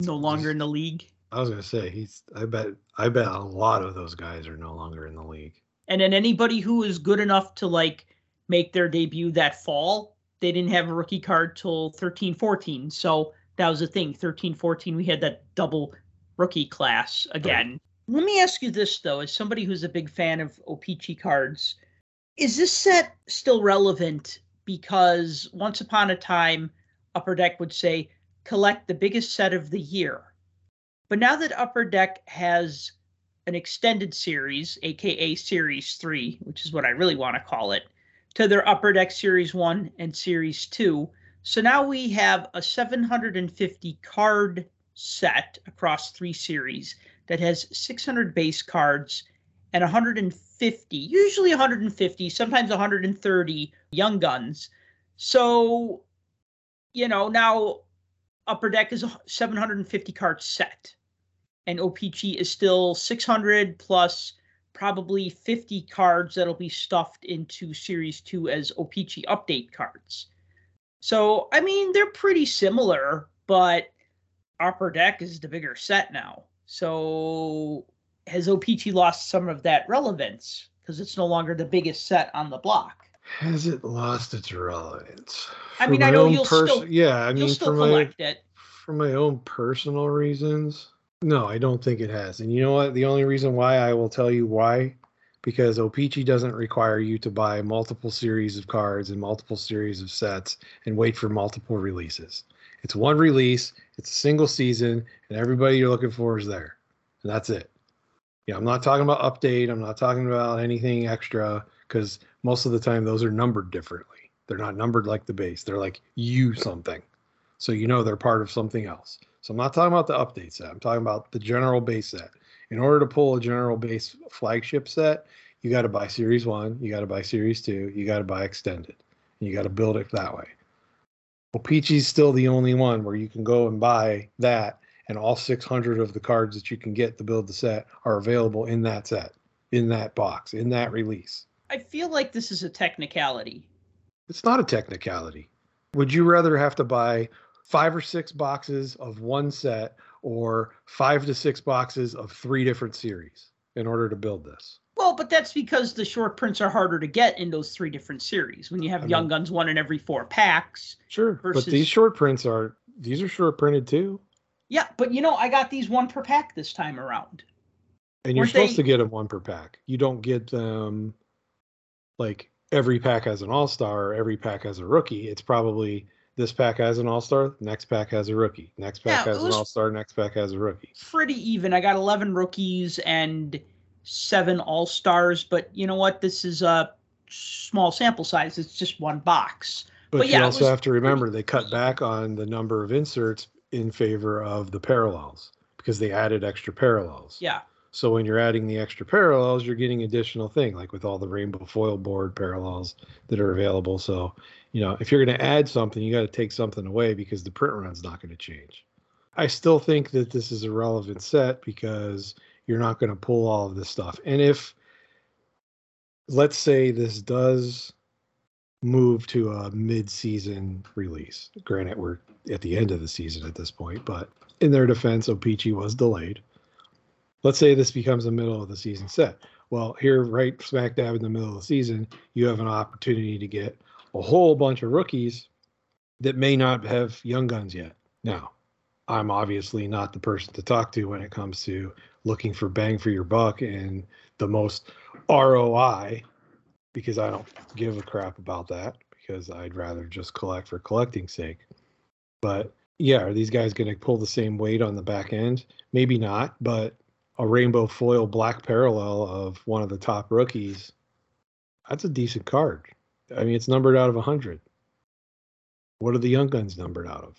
no longer in the league. I was gonna say he's. I bet. I bet a lot of those guys are no longer in the league. And then anybody who is good enough to like make their debut that fall, they didn't have a rookie card till 13 14. So that was the thing. 13 14, we had that double rookie class again. Let me ask you this though, as somebody who's a big fan of O-Pee-Chee cards, is this set still relevant? Because once upon a time, Upper Deck would say, collect the biggest set of the year. But now that Upper Deck has an extended series, aka Series 3, which is what I really want to call it, to their Upper Deck Series 1 and Series 2. So now we have a 750 card set across three series that has 600 base cards and 150, usually 150, sometimes 130 young guns. So, you know, now Upper Deck is a 750 card set, and OPC is still 600 plus probably 50 cards that'll be stuffed into Series 2 as OPC update cards. So, I mean, they're pretty similar, but Upper Deck is the bigger set now. So, has OPC lost some of that relevance because it's no longer the biggest set on the block? Has it lost its relevance? I mean, I know you'll pers- still yeah, I mean, for my it. for my own personal reasons, no, I don't think it has. And you know what? The only reason why I will tell you why, because OPC doesn't require you to buy multiple series of cards and multiple series of sets and wait for multiple releases. It's one release, it's a single season, and everybody you're looking for is there. And that's it. Yeah, I'm not talking about update. I'm not talking about anything extra because most of the time those are numbered differently. They're not numbered like the base. They're like you something. So you know they're part of something else. So I'm not talking about the update set. I'm talking about the general base set. In order to pull a general base flagship set, you got to buy series 1, you got to buy series 2, you got to buy extended. And you got to build it that way. Well, Peachy's still the only one where you can go and buy that and all 600 of the cards that you can get to build the set are available in that set, in that box, in that release. I feel like this is a technicality. It's not a technicality. Would you rather have to buy five or six boxes of one set or five to six boxes of three different series in order to build this? Well, but that's because the short prints are harder to get in those three different series. When you have I Young mean- Guns one in every four packs. Sure, Versus- but these short prints are these are short printed too, Yeah, but you know, I got these one per pack this time around. and you're supposed they- to get them one per pack. You don't get them like every pack has an all star, every pack has a rookie. It's probably this pack has an all star, next pack has a rookie, next pack Yeah, has an all star, next pack has a rookie. Pretty even. I got 11 rookies and seven all stars, but you know what? This is a small sample size. It's just one box. But, But yeah, you also have to remember they cut back on the number of inserts in favor of the parallels because they added extra parallels. Yeah. So when you're adding the extra parallels, you're getting additional thing like with all the rainbow foil board parallels that are available. So, you know, if you're going to add something, you got to take something away because the print run's not going to change. I still think that this is a relevant set because you're not going to pull all of this stuff. And if let's say this does move to a mid-season release. Granted, we're at the end of the season at this point, but in their defense, O-Pee-Chee was delayed. Let's say this becomes a middle of the season set. Well, here, right smack dab in the middle of the season, you have an opportunity to get a whole bunch of rookies that may not have young guns yet. Now, I'm obviously not the person to talk to when it comes to looking for bang for your buck and the most ROI because I don't give a crap about that because I'd rather just collect for collecting's sake. But yeah, are these guys going to pull the same weight on the back end? Maybe not, but a rainbow foil black parallel of one of the top rookies, that's a decent card. I mean, it's numbered out of 100. What are the Young Guns numbered out of?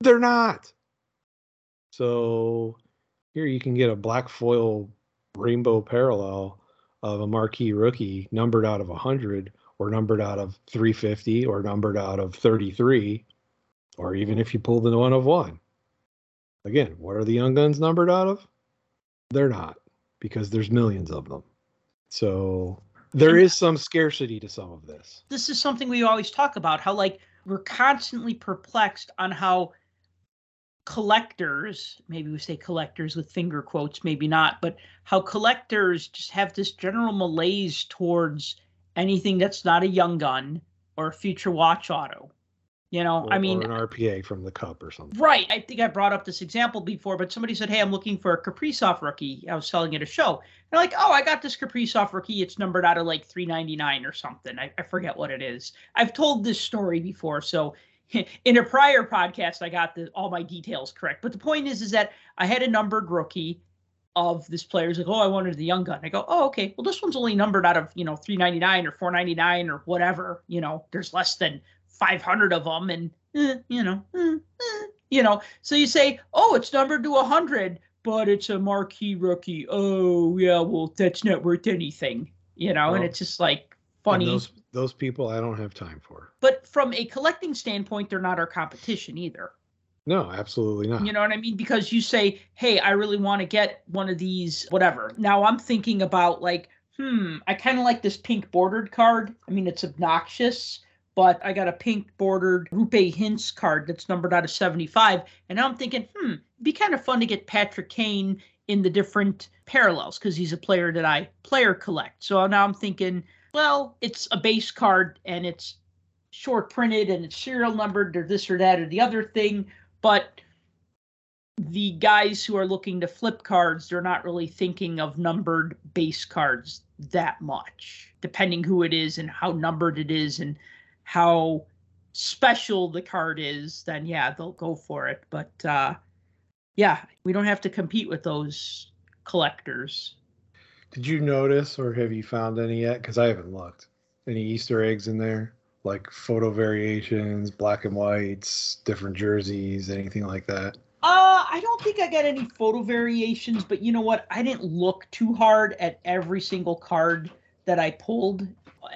They're not. So here you can get a black foil rainbow parallel of a marquee rookie numbered out of 100 or numbered out of 350 or numbered out of 33 or even if you pull the one of one again what are the young guns numbered out of they're not because there's millions of them so there And- is some scarcity to some of this This is something we always talk about how, like, we're constantly perplexed on how collectors, maybe we say collectors with finger quotes, maybe not, but how collectors just have this general malaise towards anything that's not a young gun or a future watch auto. You know, or, I mean, an rpa from the cup or something Right. I think I brought up this example before, but somebody said, Hey, I'm looking for a Kaprizov rookie. I was selling at a show. And they're like, Oh, I got this Kaprizov rookie. It's numbered out of like 399 or something. I, I forget what it is. I've told this story before. So in a prior podcast, I got the, all my details correct. But the point is, is that I had a numbered rookie of this player. He's like, oh, I wanted the young gun. I go, oh, okay. Well, this one's only numbered out of you know 399 or 499 or whatever. You know, there's less than 500 of them, and eh, you know, eh, eh, you know. So you say, oh, it's numbered to 100, but it's a marquee rookie. Oh, yeah. Well, that's not worth anything. You know, Well, and it's just like funny. those those people I don't have time for. But from a collecting standpoint, they're not our competition either. No, absolutely not. You know what I mean? Because you say, hey, I really want to get one of these, whatever. Now I'm thinking about like, hmm, I kind of like this pink bordered card. I mean, it's obnoxious, but I got a pink bordered Roope Hintz card that's numbered out of 75. And I'm thinking, hmm, it'd be kind of fun to get Patrick Kane in the different parallels because he's a player that I player collect. So now I'm thinking, well, it's a base card and it's short printed and it's serial numbered or this or that or the other thing. But the guys who are looking to flip cards, they're not really thinking of numbered base cards that much, depending who it is and how numbered it is and how special the card is, then yeah, they'll go for it. But uh yeah, we don't have to compete with those collectors. Did you notice or have you found any yet? Because I haven't looked. Any Easter eggs in there? Like photo variations, black and whites, different jerseys, anything like that? Uh, I don't think I got any photo variations, but you know what? I didn't look too hard at every single card that I pulled.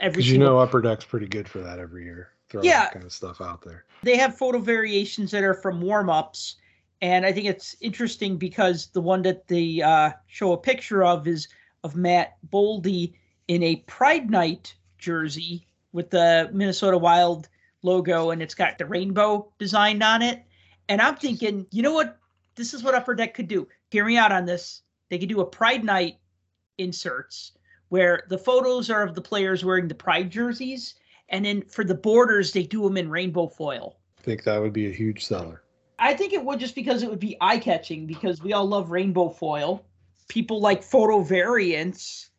Every you single know Upper Deck's pretty good for that every year. Throwing Yeah. that kind of stuff out there. they have photo variations that are from warm-ups and i think it's interesting because the one that they uh, show a picture of is of matt boldy in a pride night jersey with the minnesota wild logo and it's got the rainbow design on it and i'm thinking you know what this is what upper deck could do hear me out on this they could do a pride night inserts where the photos are of the players wearing the pride jerseys and then for the borders they do them in rainbow foil I think that would be a huge seller. I think it would just because it would be eye catching because we all love rainbow foil. People like photo variants.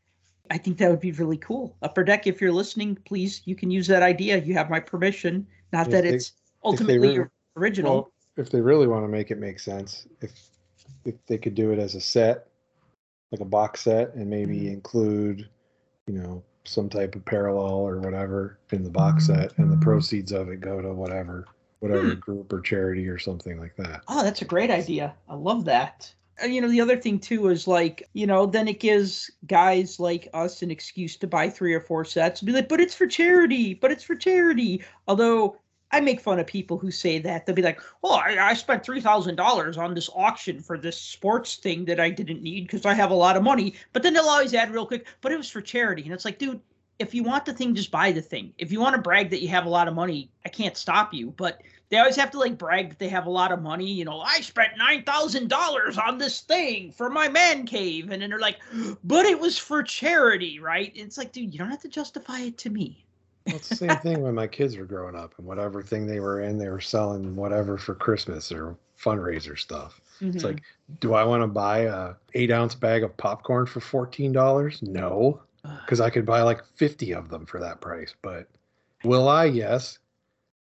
I think that would be really cool. Upper Deck, if you're listening, please, you can use that idea. You have my permission. Not If that they- it's ultimately really- original. Well, if they really want to make it make sense, if if they could do it as a set, like a box set, and maybe Mhm. include, you know, some type of parallel or whatever in the box set, and the proceeds of it go to whatever, whatever Hmm. group or charity or something like that. Oh, that's a great idea. I love that. And you know, the other thing too is like, you know, then it gives guys like us an excuse to buy three or four sets and be like, but it's for charity, but it's for charity. Although I make fun of people who say that. They'll be like, oh, I, I spent $3,000 on this auction for this sports thing that I didn't need because I have a lot of money. But then they'll always add real quick, but it was for charity. And it's like, dude, if you want the thing, just buy the thing. If you want to brag that you have a lot of money, I can't stop you. But they always have to like brag that they have a lot of money. You know, I spent nine thousand dollars on this thing for my man cave, and then they're like, but it was for charity, right? It's like, dude, you don't have to justify it to me. Well, it's the same thing when my kids were growing up, and whatever thing they were in, they were selling whatever for Christmas or fundraiser stuff. It's Mhm. like, do I want to buy a eight ounce bag of popcorn for fourteen dollars? No, because I could buy like fifty of them for that price. But will I? Yes.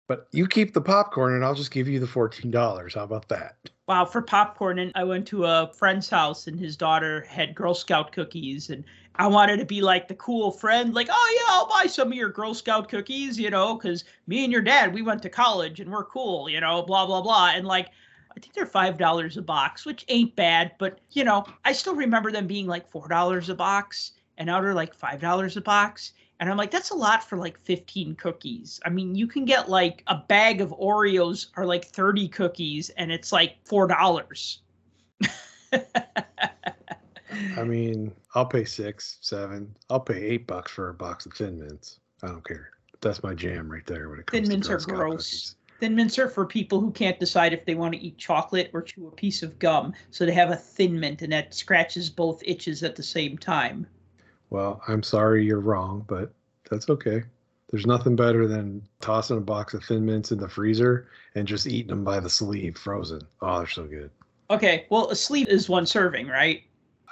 But you keep the popcorn, and I'll just give you the fourteen dollars. How about that? wow, for popcorn, and I went to a friend's house, and his daughter had Girl Scout cookies, and I wanted to be like the cool friend, like, oh yeah, I'll buy some of your Girl Scout cookies, you know, because me and your dad, we went to college and we're cool, you know, blah blah blah, and like. I think they're five dollars a box, which ain't bad, but you know, I still remember them being like four dollars a box, and now they're like five dollars a box. And I'm like, that's a lot for like 15 cookies. I mean, you can get like a bag of Oreos or like 30 cookies, and it's like four dollars. I mean, I'll pay six, seven. I'll pay eight bucks for a box of Thin Mints. I don't care. That's my jam right there when it comes Thin Mints are gross. cookies. Thin mints are for people who can't decide if they want to eat chocolate or chew a piece of gum. So they have a thin mint, and that scratches both itches at the same time. Well, I'm sorry you're wrong, but that's okay. There's nothing better than tossing a box of Thin Mints in the freezer and just eating them by the sleeve, frozen. Oh, they're so good. Okay, well, a sleeve is one serving, right?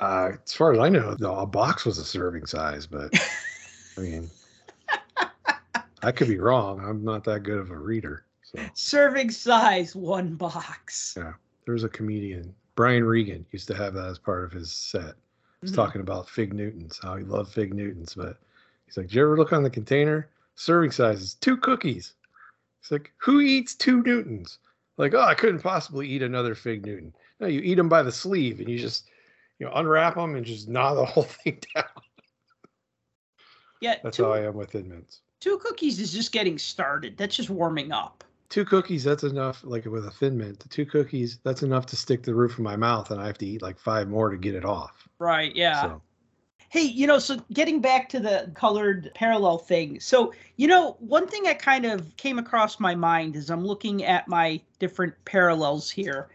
Uh, as far as I know, the a box was a serving size, but I mean, I could be wrong. I'm not that good of a reader. So Serving size, one box. Yeah. there was a comedian, Brian Regan, used to have that as part of his set. He's Mhm. talking about fig Newtons, how he loved fig Newtons, but he's like, "Did you ever look on the container? Serving size is two cookies." He's like, "Who eats two Newtons?" Like, "Oh, I couldn't possibly eat another fig Newton." No, you eat them by the sleeve, and you just, you know, unwrap them and just gnaw the whole thing down. Yeah, That's two, how I am with Thin Mints. two cookies is just getting started. That's just warming up. Two cookies, that's enough. Like with a Thin Mint, the two cookies, that's enough to stick the roof of my mouth, and I have to eat like five more to get it off. Right. Yeah. So Hey, you know, so getting back to the colored parallel thing. So, you know, one thing that kind of came across my mind is I'm looking at my different parallels here,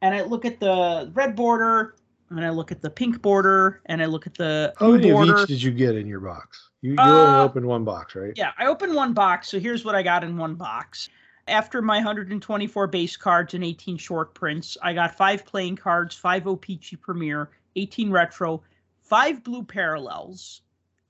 and I look at the red border, and I look at the pink border, and I look at the How many border. of each did you get in your box? You, you Uh, only opened one box, right? Yeah, I opened one box. So here's what I got in one box. After my 124 base cards and 18 short prints, I got five playing cards, five OPC Premier, 18 retro, five blue parallels,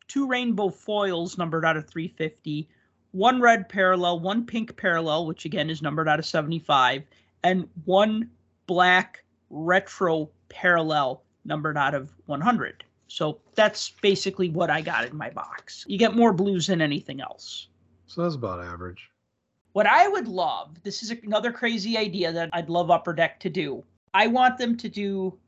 two rainbow foils numbered out of 350, one red parallel, one pink parallel, which again is numbered out of 75, and one black retro parallel numbered out of 100. So that's basically what I got in my box. You get more blues than anything else. So that's about average. What I would love, this is another crazy idea that I'd love Upper Deck to do. I want them to do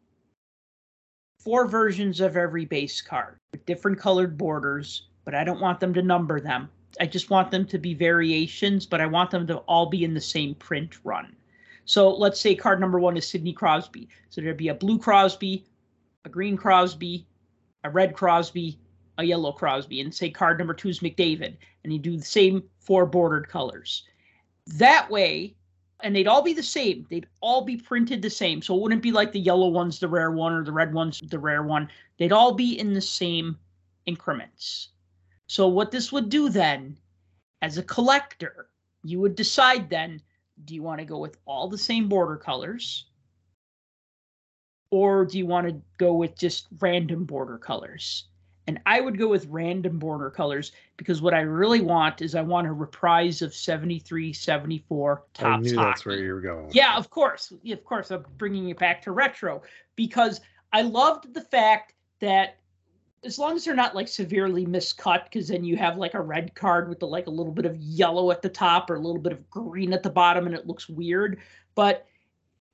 four versions of every base card with different colored borders, but I don't want them to number them. I just want them to be variations, but I want them to all be in the same print run. So let's say card number one is Sidney Crosby. So there'd be a blue Crosby, a green Crosby, a red Crosby, a yellow Crosby, and say card number two is McDavid, and you do the same four bordered colors. That way, and they'd all be the same. They'd all be printed the same. So it wouldn't be like the yellow one's the rare one or the red one's the rare one. They'd all be in the same increments. So what this would do then, as a collector, you would decide then, do you want to go with all the same border colors? Or do you want to go with just random border colors? And I would go with random border colors because what I really want is I want a reprise of 73, 74 I Topps knew that's where hockey. you were going. Yeah, of course. Of course, I'm bringing it back to retro because I loved the fact that as long as they're not like severely miscut, because then you have like a red card with the like a little bit of yellow at the top or a little bit of green at the bottom and it looks weird. But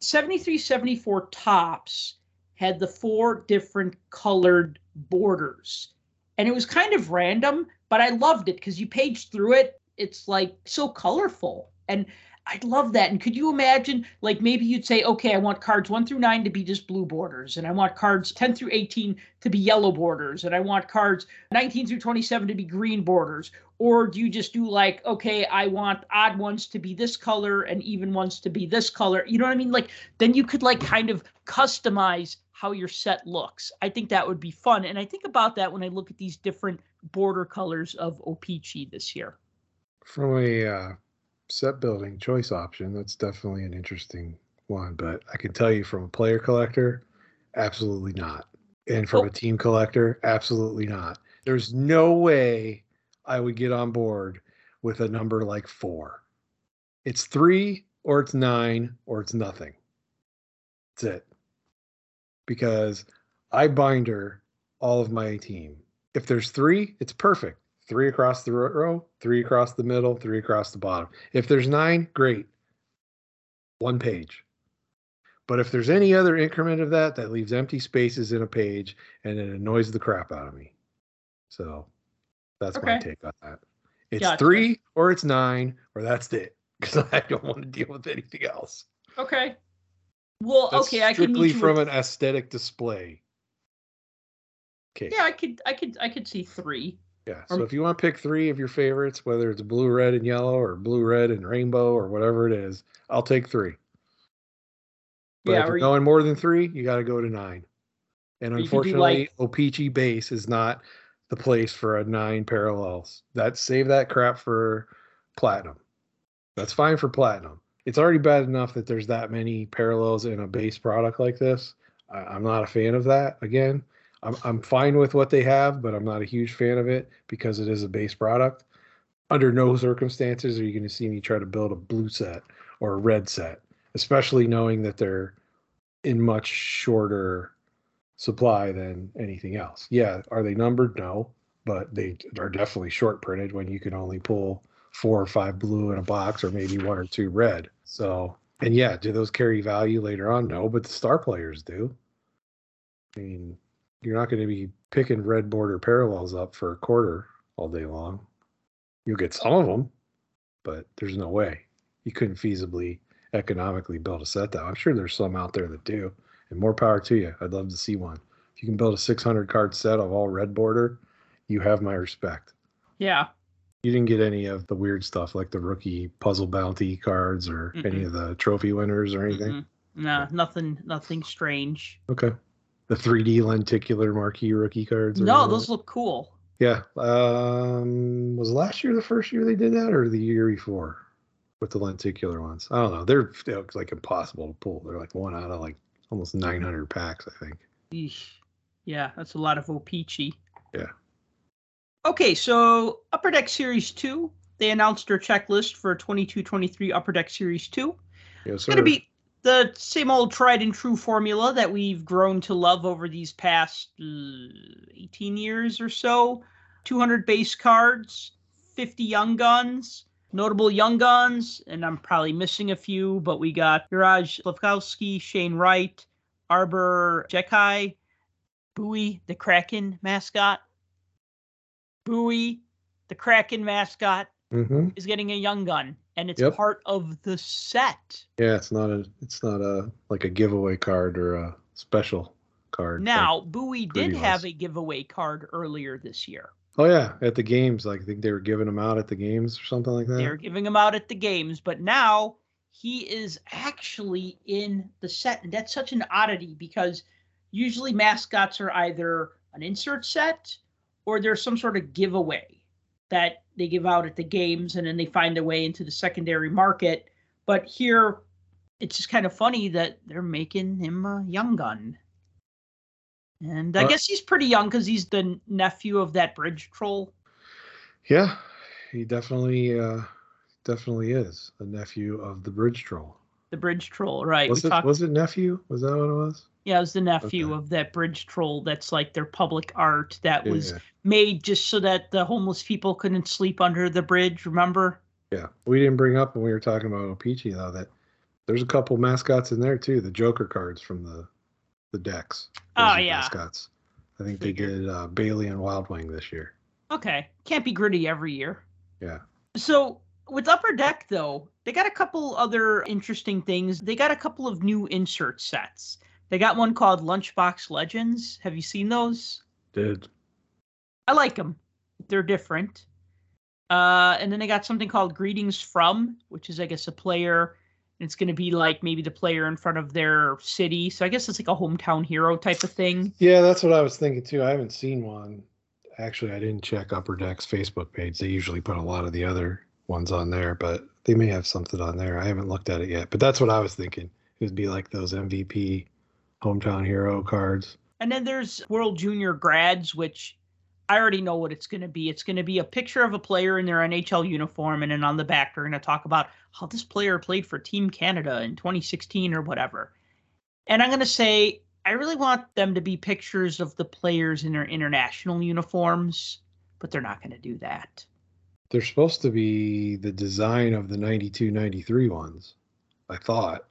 73, 74 Topps had the four different colored borders. And it was kind of random, but I loved it because you page through it. It's like so colorful. And I love that. And could you imagine, like maybe you'd say, okay, I want cards one through nine to be just blue borders, and I want cards 10 through 18 to be yellow borders, and I want cards 19 through 27 to be green borders. Or do you just do like, okay, I want odd ones to be this color and even ones to be this color? You know what I mean? Like then you could like kind of customize how your set looks. I think that would be fun. And I think about that when I look at these different border colors of O-Pee-Chee this year. From a uh, set building choice option, that's definitely an interesting one. But I can tell you from a player collector, absolutely not. And from Oh. a team collector, absolutely not. There's no way I would get on board with a number like four. It's three, or it's nine, or it's nothing. That's it. Because I binder all of my team. If there's three, it's perfect. Three across the row, three across the middle, three across the bottom. If there's nine, great. One page. But if there's any other increment of that, that leaves empty spaces in a page and it annoys the crap out of me. So that's my take on that. It's Gotcha. three or it's nine or that's it. Because I don't want to deal with anything else. Okay. Well, That's okay, I can strictly from with- an aesthetic display. Okay. Yeah, I could, I could, I could see three. Yeah. So if you want to pick three of your favorites, whether it's blue, red, and yellow, or blue, red, and rainbow, or whatever it is, I'll take three. But Yeah, if you're you- going more than three, you got to go to nine. And Or you could do, unfortunately, like- O-Pee-Chee base is not the place for a nine parallels. That save that crap for platinum. That's fine for platinum. It's already bad enough that there's that many parallels in a base product like this. I, I'm not a fan of that. Again, I'm I'm fine with what they have, but I'm not a huge fan of it because it is a base product. under no circumstances are you going to see me try to build a blue set or a red set, especially knowing that they're in much shorter supply than anything else. Yeah, are they numbered? No, but they are definitely short printed when you can only pull four or five blue in a box or maybe one or two red. So, and yeah, do those carry value later on? No, but the star players do. I mean, you're not going to be picking red border parallels up for a quarter all day long. You'll get some of them, but there's no way you couldn't feasibly economically build a set that. I'm sure there's some out there that do, and more power to you. I'd love to see one. If you can build a 600 card set of all red border, you have my respect. Yeah. You didn't get any of the weird stuff like the rookie puzzle bounty cards or Mm-mm. any of the trophy winners or anything. Mm-mm. Nah, nothing nothing strange. Okay. The 3D lenticular marquee rookie cards. No, those look cool. Yeah. Um, was last year the first year they did that, or the year before with the lenticular ones? I don't know. They're, they're like impossible to pull. They're like one out of like almost 900 packs, I think. Eesh. Yeah, that's a lot of O-Pee-Chee. Yeah. Okay, so Upper Deck Series 2, they announced their checklist for 22-23 Upper Deck Series 2. Yes, It's going to be the same old tried and true formula that we've grown to love over these past uh, 18 years or so. 200 base cards, 50 young guns, notable young guns, and I'm probably missing a few, but we got Juraj Slafkovsky, Shane Wright, Arber Xhekaj, Buoy, the Kraken mascot. Buoy, the Kraken mascot, hmm is getting a young gun, and it's Yep. part of the set. Yeah, it's not a, it's not a like a giveaway card or a special card. like- Now, Buoy did have a giveaway card earlier this year. oh yeah, at the games, like I think they were giving them out at the games or something like that. They were giving them out at the games, but now he is actually in the set. And that's such an oddity because usually mascots are either an insert set or there's some sort of giveaway that they give out at the games and then they find their way into the secondary market. But here, it's just kind of funny that they're making him a young gun. And I Uh, guess he's pretty young because he's the nephew of that bridge troll. Yeah, he definitely, uh definitely is a nephew of the bridge troll. The bridge troll, right? Was we it? talked- Was it nephew? Was that what it was? Yeah, it was the nephew Okay. of that bridge troll that's like their public art that Yeah, was yeah. made just so that the homeless people couldn't sleep under the bridge, remember? Yeah, we didn't bring up when we were talking about Peachy though that there's a couple mascots in there too. The Joker cards from the the decks. Oh, Those are yeah. mascots. I think they did uh, Bailey and Wild Wing this year. Okay. Can't be gritty every year. Yeah. So with Upper Deck though, they got a couple other interesting things. They got a couple of new insert sets. They got one called Lunchbox Legends. Have you seen those? Did I like them. They're different. Uh, and then they got something called Greetings From, which is, I guess, a player. And it's going to be like maybe the player in front of their city. So I guess it's like a hometown hero type of thing. yeah, that's what I was thinking too. I haven't seen one. Actually, I didn't check Upper Deck's Facebook page. They usually put a lot of the other ones on there, but they may have something on there. I haven't looked at it yet. But that's what I was thinking. It would be like those MVP hometown hero cards. And then there's World Junior Grads, which I already know what it's going to be. It's going to be a picture of a player in their NHL uniform. And then on the back, they're going to talk about how this player played for Team Canada in 2016 or whatever. And I'm going to say, I really want them to be pictures of the players in their international uniforms, but they're not going to do that. They're supposed to be the design of the 92 93 ones, I thought.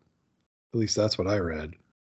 At least that's what I read.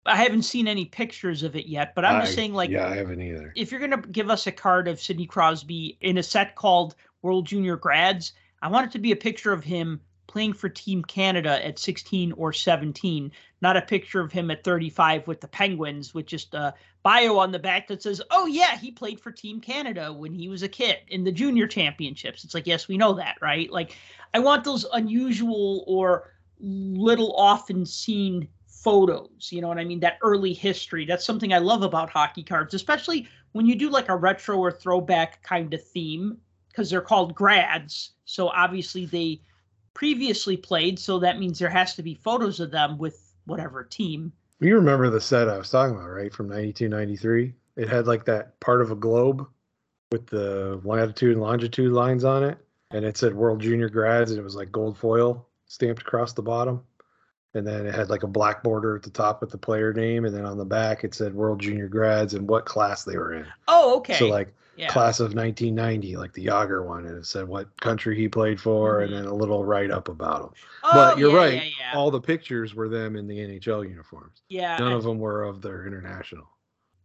I haven't seen any pictures of it yet, but I'm just I- saying, like, yeah, I haven't either. if you're going to give us a card of Sidney Crosby in a set called World Junior Grads, I want it to be a picture of him playing for Team Canada at 16 or 17, not a picture of him at 35 with the Penguins with just a bio on the back that says, "Oh yeah, he played for Team Canada when he was a kid in the junior championships." It's like, "Yes, we know that, right?" Like I want those unusual or little often seen photos, you know what I mean? That early history. That's something I love about hockey cards, especially when you do like a retro or throwback kind of theme because they're called grads. So obviously they previously played, so that means there has to be photos of them with whatever team. You remember the set I was talking about, right? From 92 93? It had like that part of a globe with the latitude and longitude lines on it. and it said World Junior Grads, and it was like gold foil stamped across the bottom, and then it had like a black border at the top with the player name, and then on the back it said World Junior Grads and what class they were in. Oh, okay. So like yeah. class of 1990, like the Jagr one, and it said what country he played for, Mhm. and then a little write up about him. oh, but you're yeah, right, Yeah. All the pictures were them in the NHL uniforms. yeah. None of them were of their international.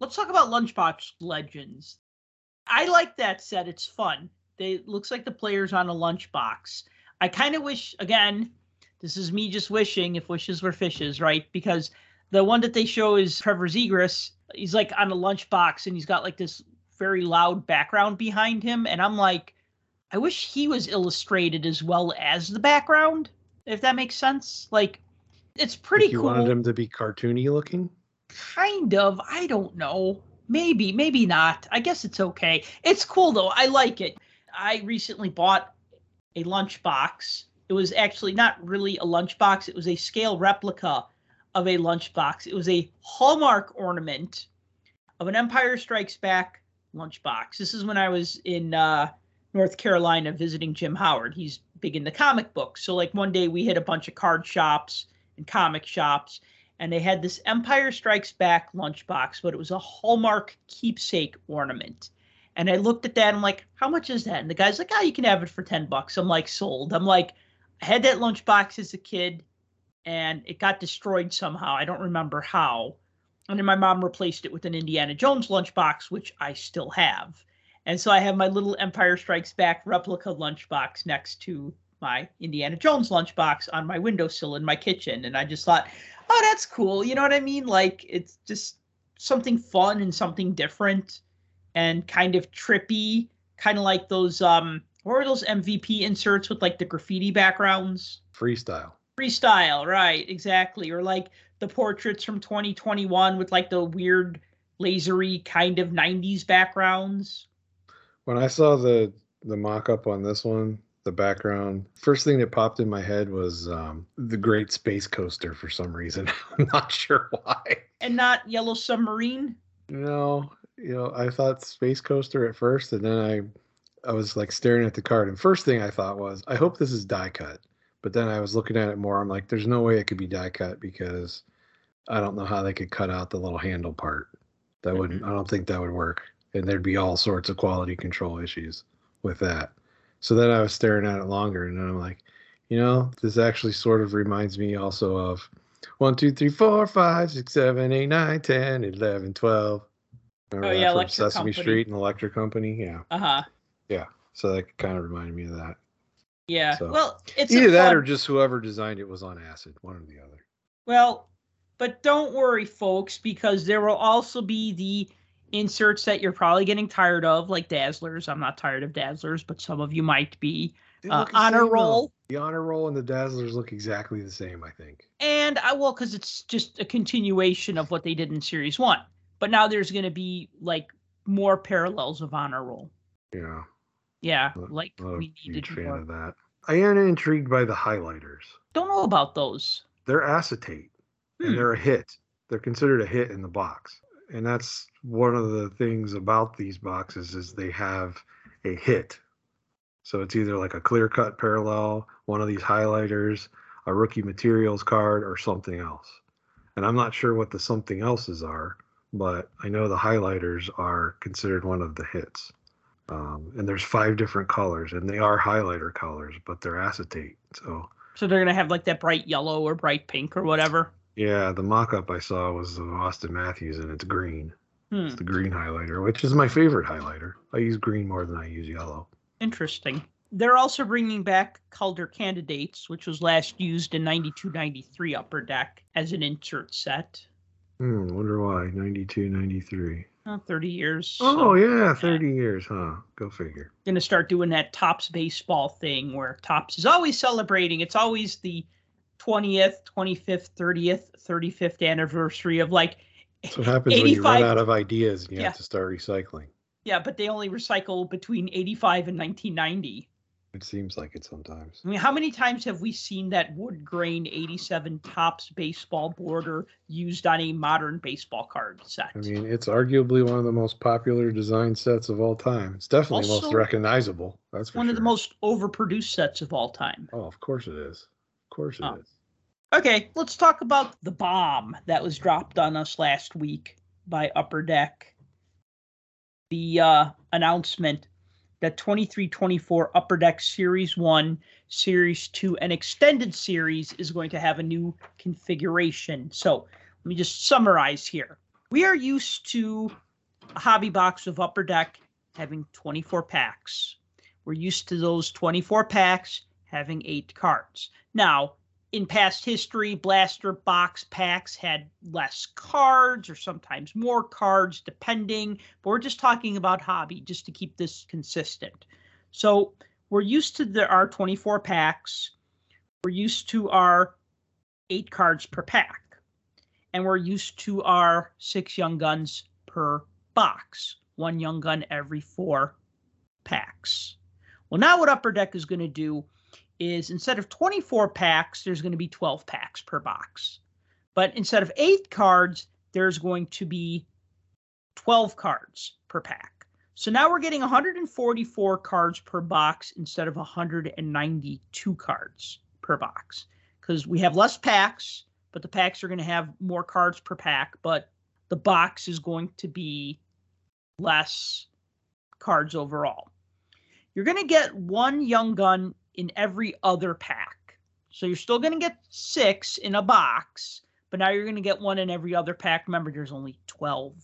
Let's talk about Lunchbox Legends. I like that set. It's fun. They it looks like the players on a lunchbox. I kind of wish again, this is me just wishing if wishes were fishes, right? Because the one that they show is Trevor Zegras. He's like on a lunchbox and he's got like this very loud background behind him. And I'm like, I wish he was illustrated as well as the background, if that makes sense. Like it's pretty If you cool wanted him to be cartoony looking. kind of i don't know maybe maybe not i guess it's okay it's cool though i like it i recently bought a lunchbox it was actually not really a lunchbox it was a scale replica of a lunchbox it was a hallmark ornament of an empire strikes back lunchbox this is when i was in uh, north carolina visiting jim howard he's big in the comic books so like one day we hit a bunch of card shops and comic shops and they had this Empire Strikes Back lunchbox, but it was a Hallmark keepsake ornament. And I looked at that, And I'm like, how much is that? And the guy's like, oh, you can have it for 10 bucks. I'm like, sold. I'm like, I had that lunchbox as a kid and it got destroyed somehow. I don't remember how. And then my mom replaced it with an Indiana Jones lunchbox, which I still have. And so I have my little Empire Strikes Back replica lunchbox next to my Indiana Jones lunchbox on my windowsill in my kitchen. And I just thought, oh, that's cool. You know what I mean? Like it's just something fun and something different and kind of trippy, kind of like those um what were those MVP inserts with like the graffiti backgrounds? Freestyle. Freestyle, right, exactly. Or like the portraits from 2021 with like the weird lasery kind of 90s backgrounds. When I saw the the mock up on this one, the background, first thing that popped in my head was um, the Great Space Coaster for some reason. I'm not sure why. And not Yellow Submarine. No, you know, I thought Space Coaster at first, and then I I was like staring at the card, and first thing I thought was, I hope this is die cut. But then I was looking at it more. I'm like, there's no way it could be die cut because I don't know how they could cut out the little handle part. That wouldn't. Mm-hmm. I don't think that would work, and there'd be all sorts of quality control issues with that. So then I was staring at it longer, and then I'm like, you know, this actually sort of reminds me also of one, two, three, four, five, six, seven, eight, nine, ten, eleven, twelve. Remember Oh, yeah, Electric Sesame Company. Street and Electric Company. Yeah, uh-huh. Uh-huh. so that kind of reminded me of that. Yeah. So, well, it's Either that fun- or just whoever designed it was on acid, one or the other. Well, but don't worry, folks, because there will also be the inserts that you're probably getting tired of, like Dazzlers. I'm not tired of Dazzlers, but some of you might be. Uh, honor same, though. roll. The honor roll and the Dazzlers look exactly the same, I think. And I will, because it's just a continuation of what they did in Series 1. But now there's going to be like more parallels of honor roll. Yeah, Yeah, Not- like not we needed huge fan more. of that. I am intrigued by the highlighters. Don't know about those. They're acetate. Hmm. and they're a hit. They're considered a hit in the box. And that's one of the things about these boxes is they have a hit. So it's either like a clear cut parallel, one of these highlighters, a rookie materials card, or something else. And I'm not sure what the something else's are, but I know the highlighters are considered one of the hits. Um, and there's five different colors, and they are highlighter colors, but they're acetate. So So they're going to have like that bright yellow or bright pink or whatever. yeah, the mock-up I saw was of Auston Matthews, and it's green. Hmm. It's the green highlighter, which is my favorite highlighter. I use green more than I use yellow. Interesting. They're also bringing back Calder Candidates, which was last used in 92 93 Upper Deck as an insert set. Hmm, wonder why. 92, 93. Uh, 30 years. Oh, yeah, 30 years, huh? Go figure. Going to start doing that Topps baseball thing where Topps is always celebrating. It's always the 20th, 25th, 30th, 35th anniversary of like, That's what happens when you run out of ideas and you Yeah. have to start recycling. yeah, but they only recycle between 85 and 1990. It seems like it sometimes. I mean, how many times have we seen that wood grain 87 Topps baseball border used on a modern baseball card set? I mean, it's arguably one of the most popular design sets of all time. It's definitely Also, most recognizable. That's One of the most overproduced sets of all time. Oh, of course it is. Of course it is. Oh. Okay, let's talk about the bomb that was dropped on us last week by Upper Deck. The uh, announcement that 2324 Upper Deck Series 1, Series 2, and Extended Series is going to have a new configuration. So let me just summarize here. We are used to a hobby box of Upper Deck having 24 packs. We're used to those 24 packs having eight cards. Now, in past history, blaster box packs had less cards or sometimes more cards, depending. But we're just talking about hobby, just to keep this consistent. So we're used to our 24 packs. We're used to our eight cards per pack. And we're used to our six young guns per box, one young gun every four packs. Well, now what Upper Deck is going to do is instead of 24 packs, there's going to be 12 packs per box. But instead of eight cards, there's going to be 12 cards per pack. So now we're getting 144 cards per box instead of 192 cards per box because we have less packs, but the packs are going to have more cards per pack, but the box is going to be less cards overall. You're going to get one young gun in every other pack. So you're still going to get six in a box, but now you're going to get one in every other pack. Remember, there's only 12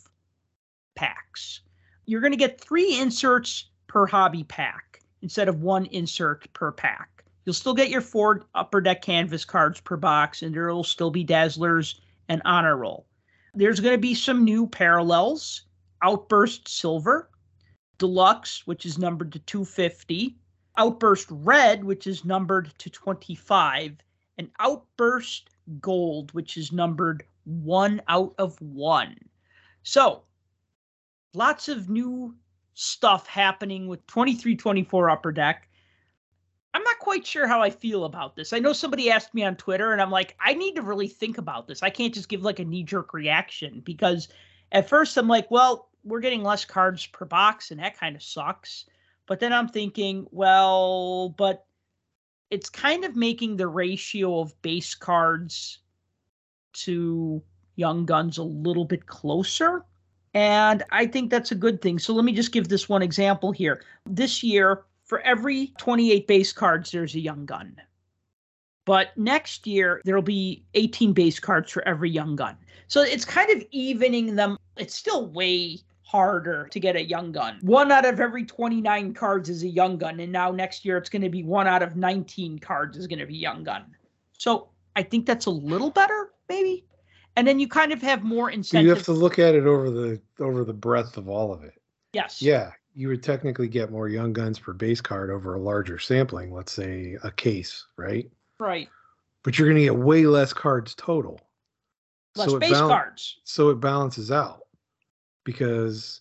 packs. You're going to get three inserts per hobby pack instead of one insert per pack. You'll still get your four upper deck canvas cards per box, and there will still be Dazzlers and Honor Roll. There's going to be some new parallels Outburst Silver, Deluxe, which is numbered to 250, Outburst Red, which is numbered to 25, and Outburst Gold, which is numbered one out of one. So, lots of new stuff happening with 2324 Upper Deck. I'm not quite sure how I feel about this. I know somebody asked me on Twitter, and I'm like, I need to really think about this. I can't just give like a knee jerk reaction because at first I'm like, well, we're getting less cards per box, and that kind of sucks. But then I'm thinking, well, but it's kind of making the ratio of base cards to young guns a little bit closer. And I think that's a good thing. So let me just give this one example here. This year, for every 28 base cards, there's a young gun. But next year, there'll be 18 base cards for every young gun. So it's kind of evening them. It's still way harder to get a young gun. One out of every 29 cards is a young gun. And now next year, it's going to be one out of 19 cards is going to be young gun. So I think that's a little better, maybe. And then you kind of have more So incentive. you have to look at it over the over the breadth of all of it. yes. Yeah, you would technically get more young guns per base card over a larger sampling, let's say a case, right? Right. But you're going to get way less cards total. Less it base bal- cards. So it balances out because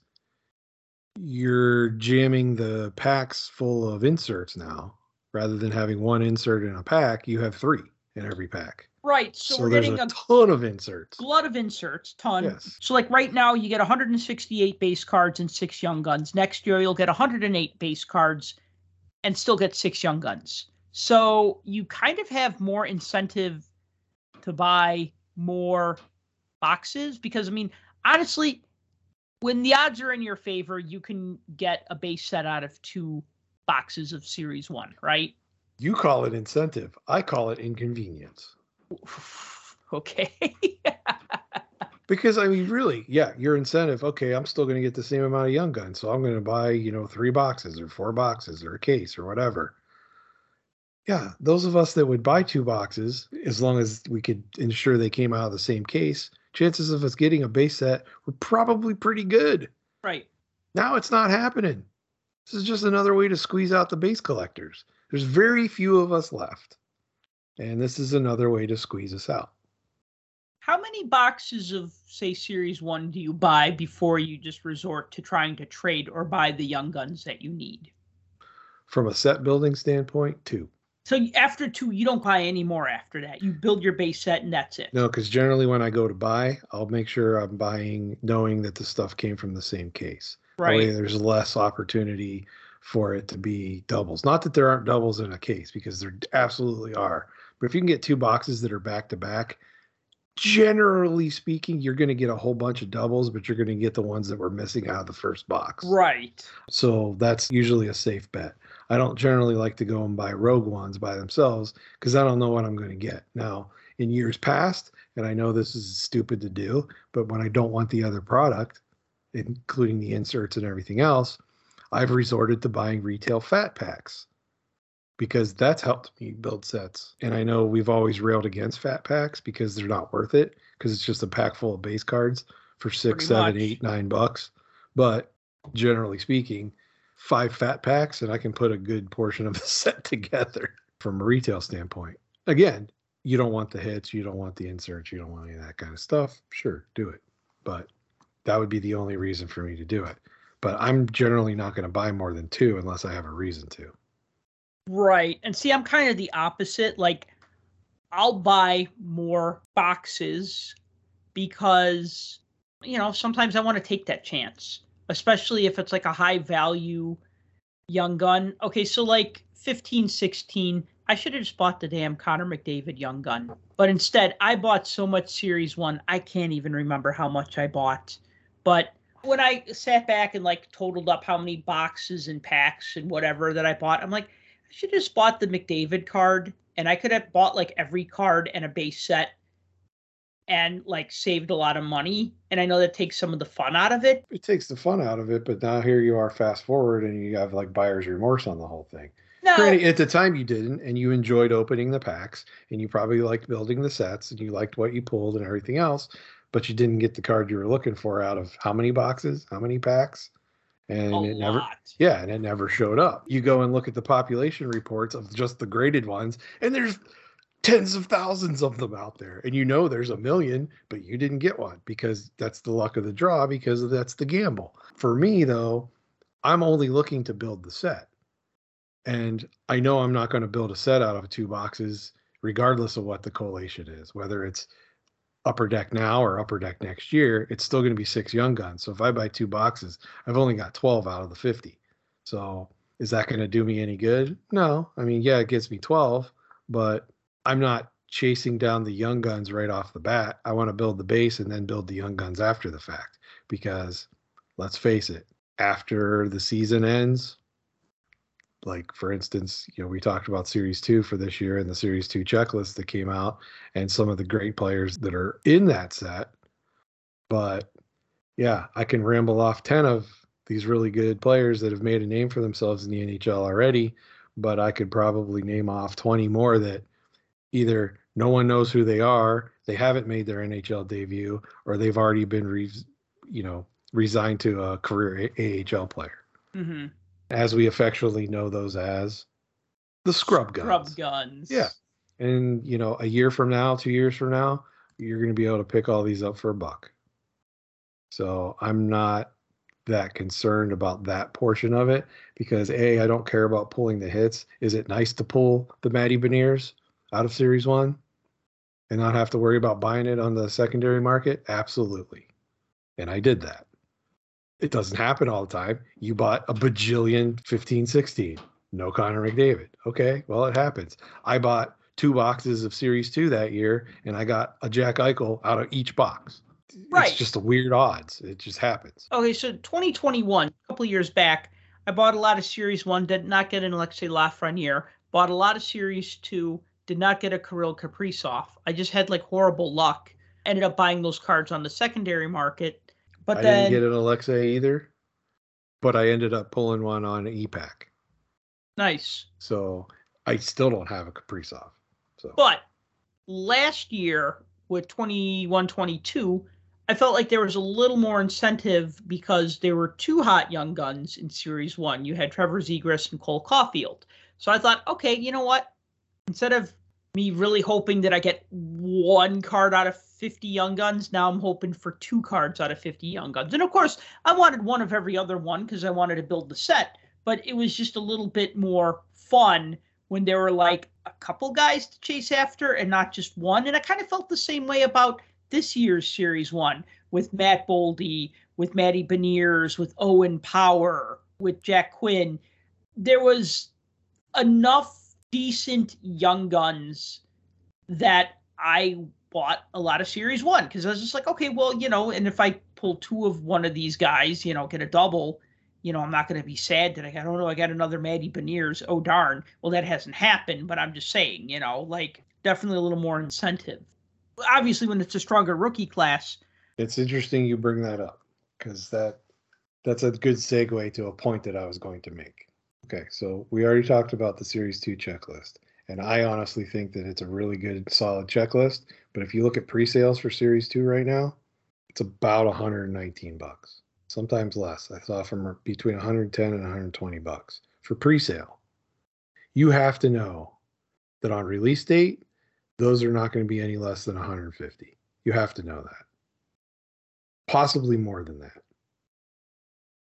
you're jamming the packs full of inserts now. Rather than having one insert in a pack, you have three in every pack. Right. So, So, we're getting a a ton of inserts. glut of inserts, ton. Yes. So like right now you get 168 base cards and six young guns. Next year you'll get 108 base cards and still get six young guns. So you kind of have more incentive to buy more boxes because I mean honestly when the odds are in your favor you can get a base set out of two boxes of series 1, right? You call it incentive. I call it inconvenience. okay. Because I mean, really, yeah, your incentive. Okay, I'm still going to get the same amount of young guns, so I'm going to buy, you know, three boxes or four boxes or a case or whatever. Yeah, those of us that would buy two boxes, as long as we could ensure they came out of the same case, chances of us getting a base set were probably pretty good. right. Now it's not happening. This is just another way to squeeze out the base collectors. There's very few of us left, and this is another way to squeeze us out. How many boxes of, say, Series 1 do you buy before you just resort to trying to trade or buy the young guns that you need? from a set building standpoint, two. So after two, you don't buy any more after that. You build your base set and that's it. No, because generally when I go to buy, I'll make sure I'm buying knowing that the stuff came from the same case. Right. there's less opportunity for it to be doubles. Not that there aren't doubles in a case, because there absolutely are. But if you can get two boxes that are back to back, generally speaking, you're going to get a whole bunch of doubles, but you're going to get the ones that were missing out of the first box. Right. So that's usually a safe bet. I don't generally like to go and buy rogue ones by themselves because I don't know what I'm going to get. Now, in years past, and I know this is stupid to do, but when I don't want the other product, including the inserts and everything else, I've resorted to buying retail fat packs because that's helped me build sets. And I know we've always railed against fat packs because they're not worth it because it's just a pack full of base cards for six, Pretty seven, much. eight, nine bucks. But generally speaking, five fat packs and I can put a good portion of the set together from a retail standpoint. Again, you don't want the hits, you don't want the inserts, you don't want any of that kind of stuff. Sure, do it. But that would be the only reason for me to do it. But I'm generally not going to buy more than two unless I have a reason to. Right. And see, I'm kind of the opposite. Like, I'll buy more boxes because, you know, sometimes I want to take that chance, especially if it's like a high value young gun. Okay, so like 15, 16, I should have just bought the damn Connor McDavid young gun. But instead, I bought so much Series 1, I can't even remember how much I bought. But when I sat back and like totaled up how many boxes and packs and whatever that I bought, I'm like, I should have just bought the McDavid card and I could have bought like every card and a base set and like saved a lot of money. And I know that takes some of the fun out of it. It takes the fun out of it, but now here you are fast forward and you have like buyer's remorse on the whole thing. No, Granted, at the time you didn't, and you enjoyed opening the packs, and you probably liked building the sets, and you liked what you pulled and everything else, but you didn't get the card you were looking for out of how many boxes, how many packs, and a it never, lot. yeah, and it never showed up. You go and look at the population reports of just the graded ones, and there's tens of thousands of them out there, and you know there's a million, but you didn't get one because that's the luck of the draw because that's the gamble. For me though, I'm only looking to build the set. And I know I'm not going to build a set out of two boxes, regardless of what the collation is, whether it's upper deck now or upper deck next year, it's still going to be six young guns. So if I buy two boxes, I've only got 12 out of the 50. So is that going to do me any good? No. I mean, yeah, it gets me 12, but I'm not chasing down the young guns right off the bat. I want to build the base and then build the young guns after the fact because let's face it, after the season ends, like for instance, you know, we talked about series two for this year and the series two checklist that came out and some of the great players that are in that set. But yeah, I can ramble off 10 of these really good players that have made a name for themselves in the NHL already, but I could probably name off 20 more that either no one knows who they are, they haven't made their NHL debut, or they've already been, re- you know, resigned to a career A- AHL player hmm as we affectionately know those as the scrub guns. Scrub guns. Yeah. And you know, a year from now, two years from now, you're going to be able to pick all these up for a buck. So I'm not that concerned about that portion of it because a I don't care about pulling the hits. Is it nice to pull the Matty Beniers out of Series One and not have to worry about buying it on the secondary market? Absolutely. And I did that. It doesn't happen all the time. You bought a bajillion 15, 16. No Connor McDavid. Okay, well, it happens. I bought two boxes of Series 2 that year, and I got a Jack Eichel out of each box. Right. It's just a weird odds. It just happens. Okay, so 2021, a couple of years back, I bought a lot of Series 1, did not get an Alexei Lafreniere, bought a lot of Series 2, did not get a Kirill Kaprizov. I just had like horrible luck. Ended up buying those cards on the secondary market. But then I then didn't get an Alexei either, but I ended up pulling one on ePack. nice. So I still don't have a Kaprizov. So But last year with 21 22, I felt like there was a little more incentive because there were two hot young guns in Series 1. You had Trevor Zegras and Cole Caufield. So I thought, okay, you know what? Instead of me really hoping that I get one card out of 50 young guns, now I'm hoping for two cards out of 50 young guns. And of course, I wanted one of every other one because I wanted to build the set. but it was just a little bit more fun when there were like a couple guys to chase after and not just one. And I kind of felt the same way about this year's series one with Matt Boldy, with Matty Beniers, with Owen Power, with Jack Quinn. There was enough decent young guns that I bought a lot of series one because I was just like, okay, well, you know, and if I pull two of one of these guys, you know, get a double, you know, I'm not going to be sad that I got, oh no, I got another Matty Beniers. Oh darn. Well, that hasn't happened, but I'm just saying, you know, like definitely a little more incentive. Obviously, when it's a stronger rookie class. It's interesting you bring that up because that that's a good segue to a point that I was going to make. Okay, so we already talked about the Series 2 checklist, and I honestly think that it's a really good, solid checklist. But if you look at pre-sales for Series 2 right now, it's about 119 bucks sometimes less. I saw from between 110 and 120 bucks for pre-sale. You have to know that on release date, those are not going to be any less than 150. You have to know that. Possibly more than that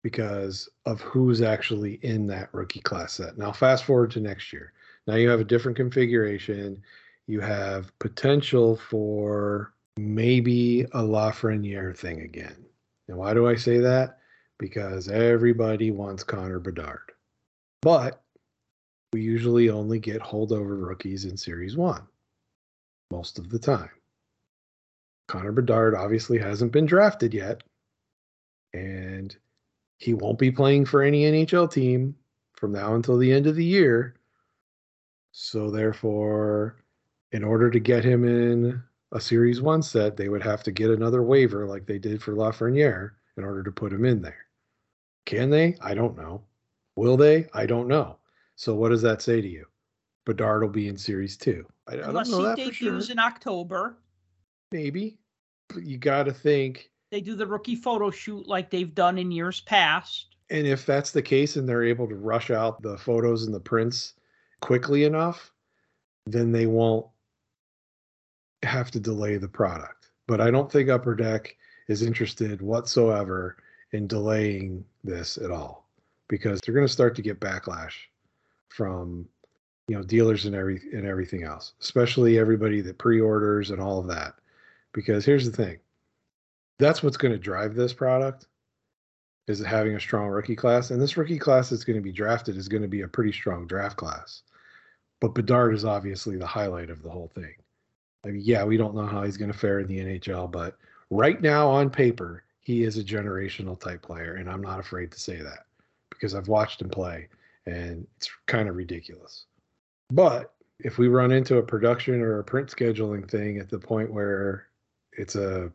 because of who's actually in that rookie class set. Now, fast forward to next year. Now you have a different configuration. You have potential for maybe a Lafreniere thing again. And why do I say that? Because everybody wants Connor Bedard. But we usually only get holdover rookies in Series 1 most of the time. Connor Bedard obviously hasn't been drafted yet. And he won't be playing for any NHL team from now until the end of the year. So, therefore, in order to get him in a Series 1 set, they would have to get another waiver like they did for Lafreniere in order to put him in there. Can they? I don't know. Will they? I don't know. So what does that say to you? Bedard will be in Series 2. I, Unless I he debuts sure. in October. Maybe. But you got to think. They do the rookie photo shoot like they've done in years past. And if that's the case and they're able to rush out the photos and the prints quickly enough, then they won't have to delay the product. But I don't think Upper Deck is interested whatsoever in delaying this at all because they're going to start to get backlash from you know dealers and every and everything else, especially everybody that pre-orders and all of that. Because here's the thing. That's what's going to drive this product is having a strong rookie class and this rookie class that's going to be drafted is going to be a pretty strong draft class. But Bedard is obviously the highlight of the whole thing. I mean, yeah, we don't know how he's going to fare in the NHL, but right now on paper, he is a generational type player, and I'm not afraid to say that because I've watched him play, and it's kind of ridiculous. But if we run into a production or a print scheduling thing at the point where it's a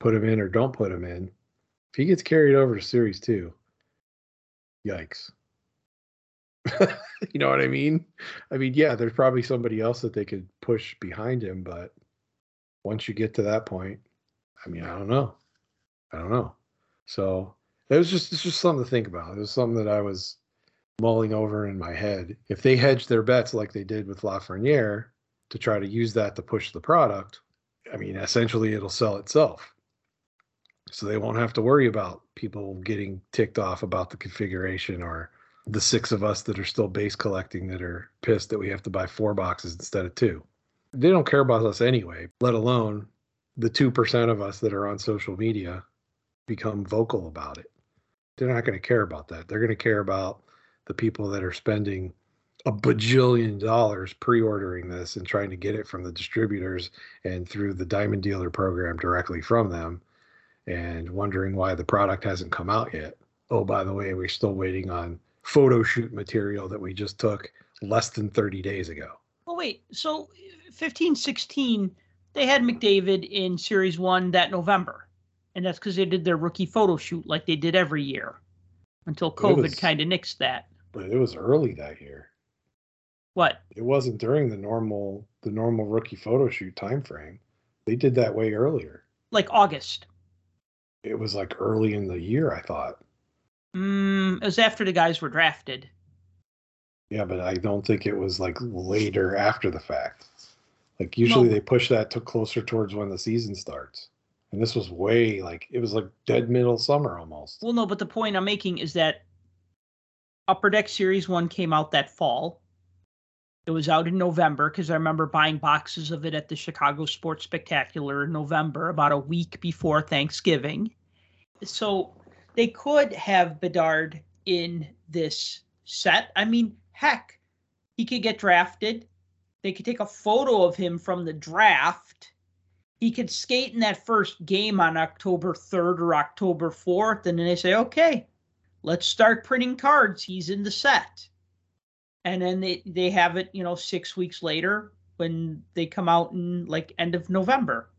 put him in or don't put him in, if he gets carried over to Series Two, yikes. you know what I mean? I mean, yeah, there's probably somebody else that they could push behind him, but once you get to that point, I mean, I don't know. I don't know. So it was just it's just something to think about. It was something that I was mulling over in my head. If they hedge their bets like they did with Lafreniere to try to use that to push the product, I mean, essentially it'll sell itself. So they won't have to worry about people getting ticked off about the configuration or the six of us that are still base collecting that are pissed that we have to buy four boxes instead of two. They don't care about us anyway, let alone the 2% of us that are on social media become vocal about it. They're not going to care about that. They're going to care about the people that are spending a bajillion dollars pre-ordering this and trying to get it from the distributors and through the diamond dealer program directly from them and wondering why the product hasn't come out yet. Oh, by the way, we're still waiting on photo shoot material that we just took less than 30 days ago. Well, wait. So 15, 16, they had McDavid in Series 1 that November. And that's because they did their rookie photo shoot like they did every year until COVID kind of nixed that. But it was early that year. What? It wasn't during the normal the normal rookie photo shoot time frame. They did that way earlier. Like August. It was like early in the year, I thought. Mm, it was after the guys were drafted. Yeah, but I don't think it was like later after the fact. Like usually they push that to closer towards when the season starts. And this was way like it was like dead middle summer almost. Well, no, but the point I'm making is that Upper Deck Series 1 came out that fall. It was out in November because I remember buying boxes of it at the Chicago Sports Spectacular in November, about a week before Thanksgiving. So they could have Bedard in this set. I mean, heck, he could get drafted. They could take a photo of him from the draft. He could skate in that first game on October 3rd or October 4th. And then they say, okay, let's start printing cards. He's in the set. And then they, they have it, you know, six weeks later when they come out in like end of November.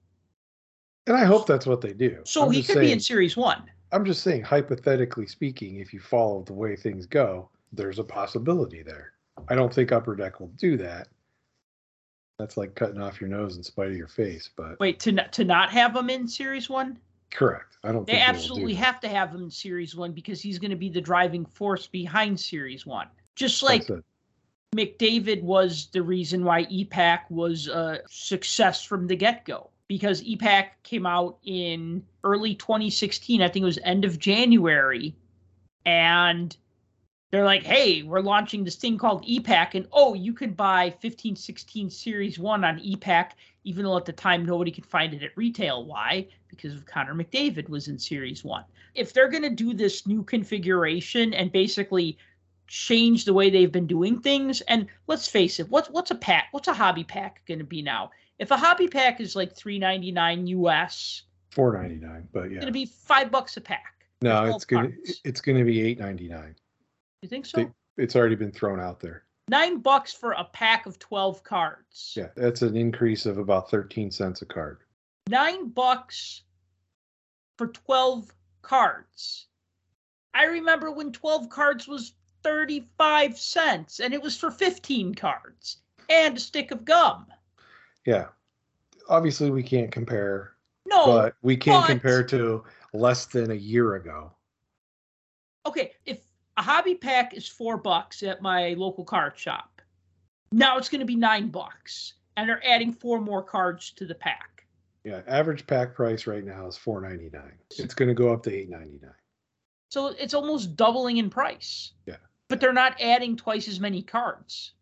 And I hope that's what they do. So I'm he could be in series one. I'm just saying, hypothetically speaking, if you follow the way things go, there's a possibility there. I don't think Upper Deck will do that. That's like cutting off your nose in spite of your face, but Wait, to not, to not have him in series one? correct. I don't They think will do absolutely have to have him in series one because he's going to be the driving force behind series one. Just like. McDavid was the reason why ePack was a success from the get go because ePack came out in early 2016. I think it was end of January. And they're like, hey, we're launching this thing called ePack. And oh, you could buy 15 16 Series 1 on ePack, even though at the time nobody could find it at retail. Why? Because of Connor McDavid was in Series 1. If they're going to do this new configuration and basically change the way they've been doing things. And let's face it, what's what's a pack? What's a hobby pack going to be now? If a hobby pack is like three ninety nine US, Four ninety nine, but yeah, it's going to be five bucks a pack. no, it's gonna it's gonna be eight ninety nine. You think so? They- It's already been thrown out there. Nine bucks for a pack of twelve cards. Yeah, that's an increase of about thirteen cents a card. Nine bucks for twelve cards. I remember when twelve cards was thirty five cents, and it was for fifteen cards and a stick of gum. Yeah, obviously we can't compare, No, but we can but- compare to less than a year ago. okay, if a hobby pack is four bucks at my local card shop, now it's going to be nine bucks, and they're adding four more cards to the pack. Yeah, average pack price right now is four ninety nine. It's going to go up to eight ninety nine. So it's almost doubling in price. Yeah. But they're not adding twice as many cards.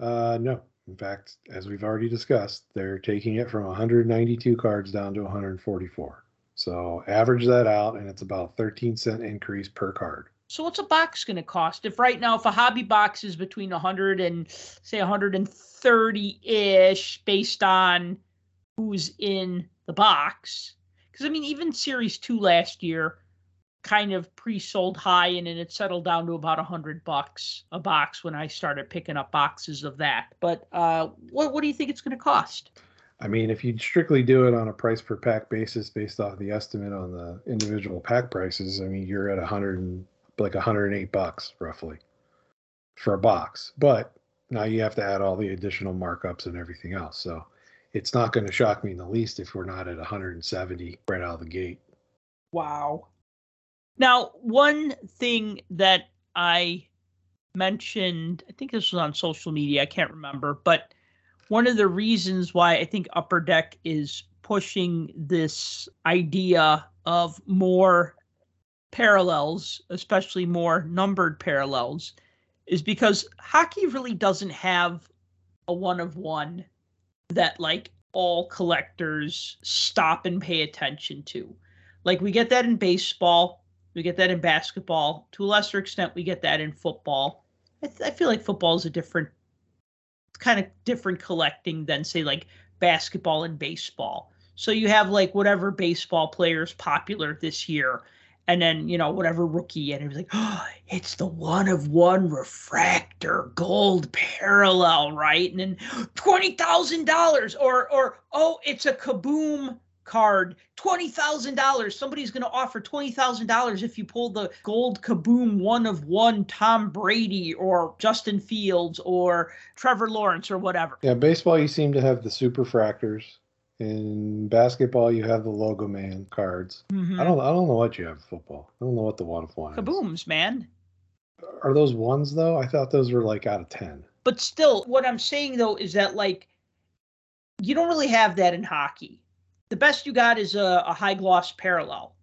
Uh, no. In fact, as we've already discussed, they're taking it from 192 cards down to 144. So average that out, and it's about 13 cent increase per card. So what's a box going to cost? If right now, if a hobby box is between 100 and say 130 ish, based on who's in the box, because I mean, even Series Two last year kind of pre-sold high, and then it settled down to about a 100 bucks a box when I started picking up boxes of that. But uh, what what do you think it's going to cost? I mean, if you strictly do it on a price per pack basis based off the estimate on the individual pack prices, I mean, you're at a 100 and like 108 bucks roughly for a box. But now you have to add all the additional markups and everything else. So it's not going to shock me in the least if we're not at 170 right out of the gate. Wow. Now, one thing that I mentioned, I think this was on social media, I can't remember, but one of the reasons why I think Upper Deck is pushing this idea of more parallels, especially more numbered parallels, is because hockey really doesn't have a one of one that like all collectors stop and pay attention to. Like we get that in baseball, we get that in basketball. To a lesser extent, we get that in football. I, th- I feel like football is a different, kind of different collecting than say like basketball and baseball. So you have like whatever baseball players popular this year, and then you know whatever rookie, and it was like, oh, it's the one of one refractor gold parallel, right? And then twenty thousand dollars, or or oh, it's a kaboom card, twenty thousand dollars. Somebody's going to offer twenty thousand dollars if you pull the gold kaboom one of one Tom Brady or Justin Fields or Trevor Lawrence or whatever. Yeah, baseball you seem to have the super fractors. In basketball, you have the logo man cards. Mhm. I don't. I don't know what you have in football. I don't know what the one of one is. Kabooms, man. Are those ones though? I thought those were like out of ten. But still, what I'm saying though is that like you don't really have that in hockey. The best you got is a, a high gloss parallel.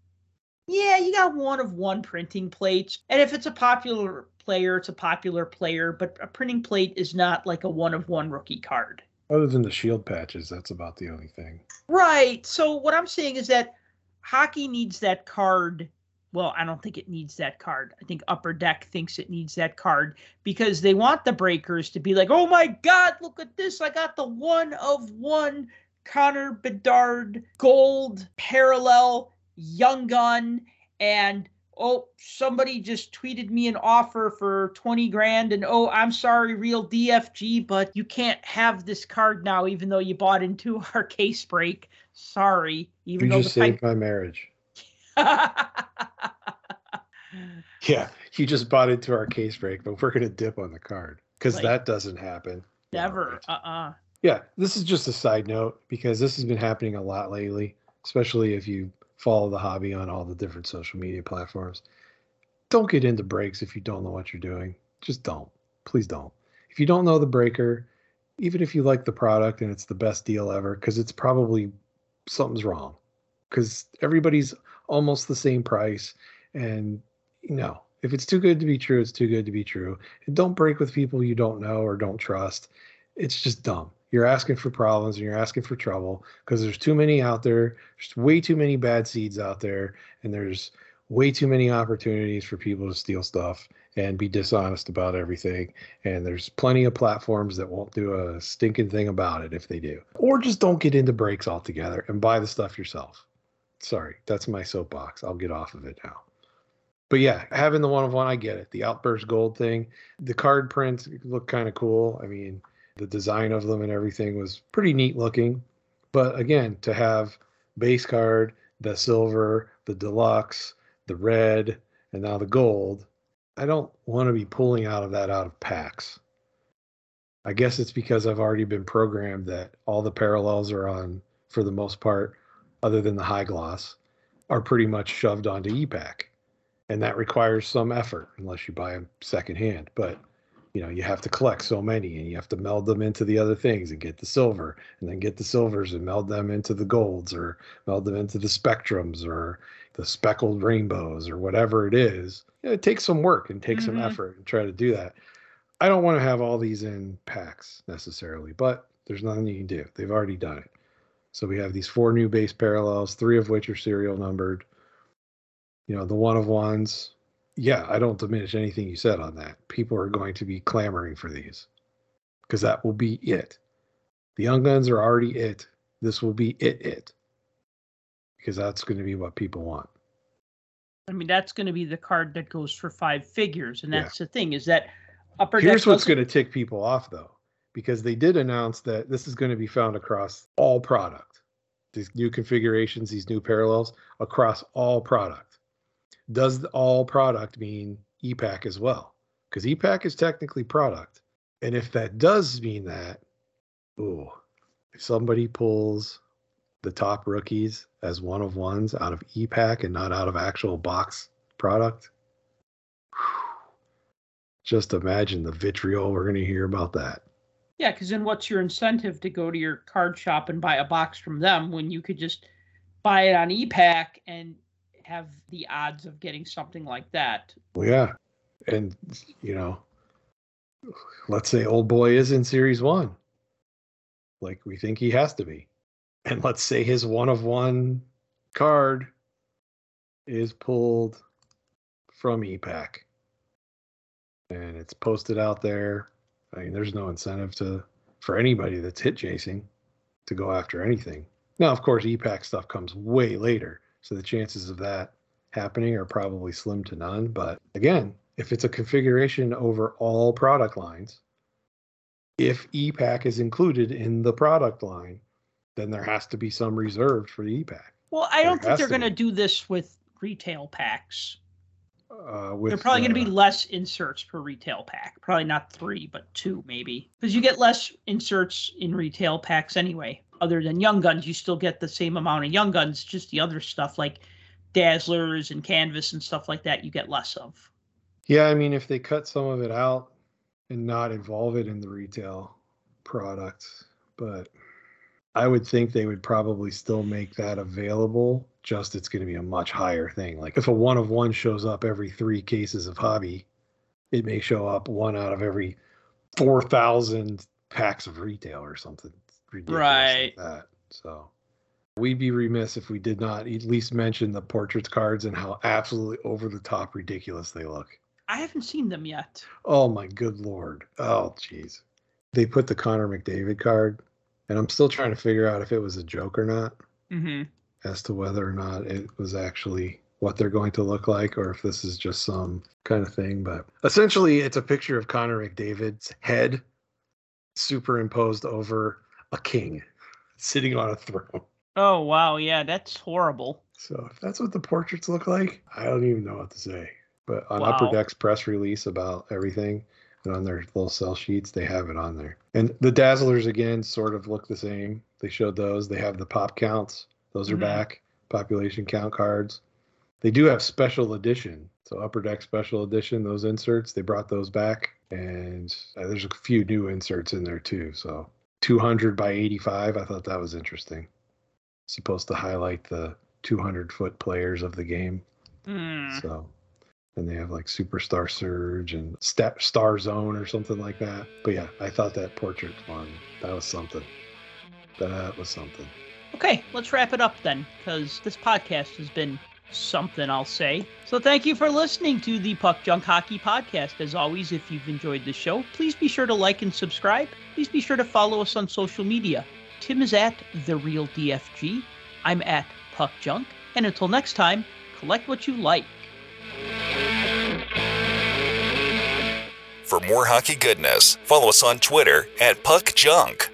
yeah, you got one of one printing plates. And if it's a popular player, it's a popular player, but a printing plate is not like a one of one rookie card. Other than the shield patches, that's about the only thing. Right. So what I'm saying is that hockey needs that card. Well, I don't think it needs that card. I think Upper Deck thinks it needs that card because they want the breakers to be like, oh my God, look at this. I got the one of one Connor Bedard gold parallel young gun. And oh, somebody just tweeted me an offer for 20 grand. And oh, I'm sorry, real DFG, but you can't have this card now, even though you bought into our case break. Sorry. Even You though just saved my marriage. Yeah, you just bought into our case break, but we're gonna dip on the card because Like- that doesn't happen. Never. right. Uh uh Yeah, this is just a side note because this has been happening a lot lately, especially if you follow the hobby on all the different social media platforms. Don't get into breaks if you don't know what you're doing. Just don't. Please don't. If you don't know the breaker, even if you like the product and it's the best deal ever, because it's probably something's wrong. Because everybody's almost the same price. And you know, if it's too good to be true, it's too good to be true. And don't break with people you don't know or don't trust. It's just dumb. You're asking for problems and you're asking for trouble because there's too many out there. There's way too many bad seeds out there, and there's way too many opportunities for people to steal stuff and be dishonest about everything. And there's plenty of platforms that won't do a stinking thing about it if they do. Or just don't get into breaks altogether and buy the stuff yourself. Sorry, that's my soapbox. I'll get off of it now. But yeah, having the one of one, I get it. The outburst gold thing, the card prints look kind of cool. I mean, the design of them and everything was pretty neat looking. But again, to have base card, the silver, the deluxe, the red, and now the gold, I don't want to be pulling out of that out of packs. I guess it's because I've already been programmed that all the parallels are on, for the most part, other than the high gloss, are pretty much shoved onto ePack. And that requires some effort unless you buy them secondhand. But you know, you have to collect so many and you have to meld them into the other things and get the silver and then get the silvers and meld them into the golds or meld them into the spectrums or the speckled rainbows or whatever it is. You know, it takes some work and takes some Mhm. effort and try to do that. I don't want to have all these in packs necessarily, but there's nothing you can do. They've already done it. So we have these four new base parallels, three of which are serial numbered. You know, the one of ones, yeah, I don't diminish anything you said on that. People are going to be clamoring for these because that will be it. The Young Guns are already it. This will be it, it. Because that's going to be what people want. I mean, that's going to be the card that goes for five figures. And Yeah. that's the thing is that Upper Here's what's going to tick people off, though, because they did announce that this is going to be found across all product. These new configurations, these new parallels across all product. Does all product mean ePack as well? Because ePack is technically product. And if that does mean that, ooh, if somebody pulls the top rookies as one of ones out of ePack and not out of actual box product, just imagine the vitriol we're going to hear about that. Yeah, because then what's your incentive to go to your card shop and buy a box from them when you could just buy it on ePack and have the odds of getting something like that? Well, yeah. And, you know, let's say old boy is in series one, like we think he has to be. And let's say his one of one card is pulled from ePack and it's posted out there. I mean, there's no incentive to for anybody that's hit chasing to go after anything. Now, of course, ePack stuff comes way later, so the chances of that happening are probably slim to none. But again, if it's a configuration over all product lines, if ePack is included in the product line, then there has to be some reserved for the ePack. Well, I don't There think they're going to do this with retail packs. Uh, with They're probably going to be uh, less inserts per retail pack. Probably not three, but two maybe. Because you get less inserts in retail packs anyway. Other than Young Guns, you still get the same amount of Young Guns. Just the other stuff like Dazzlers and Canvas and stuff like that, you get less of. Yeah, I mean, if they cut some of it out and not involve it in the retail product, but I would think they would probably still make that available. Just it's going to be a much higher thing. Like if a one of one shows up every three cases of hobby, it may show up one out of every four thousand packs of retail or something ridiculous Right. like that. So we'd be remiss if we did not at least mention the portraits cards and how absolutely over the top ridiculous they look. I haven't seen them yet. Oh my good lord. Oh jeez. They put the Connor McDavid card, and I'm still trying to figure out if it was a joke or not, hmm as to whether or not it was actually what they're going to look like, or if this is just some kind of thing. But essentially, it's a picture of Connor McDavid's head superimposed over a king sitting on a throne. Oh wow, yeah, that's horrible. So if that's what the portraits look like, I don't even know what to say. But on Wow. Upper Deck's press release about everything and on their little sell sheets, they have it on there. And the Dazzlers again sort of look the same. They showed those. They have the pop counts. Those are Mhm. back. Population count cards. They do have special edition. So Upper Deck special edition, those inserts, they brought those back. And uh, there's a few new inserts in there too. So 200 by 85, I thought that was interesting. Supposed to highlight the 200 foot players of the game. Mm. So, and they have like Superstar Surge and Step Star Zone or something like that. But yeah, I thought that portrait one that was something. That was something. Okay, let's wrap it up then, because this podcast has been something, I'll say. So thank you for listening to the Puck Junk Hockey Podcast. As always, if you've enjoyed the show, please be sure to like and subscribe. Please be sure to follow us on social media. Tim is at The Real DFG. I'm at Puck Junk. And until next time, collect what you like. For more hockey goodness, follow us on Twitter at Puck Junk.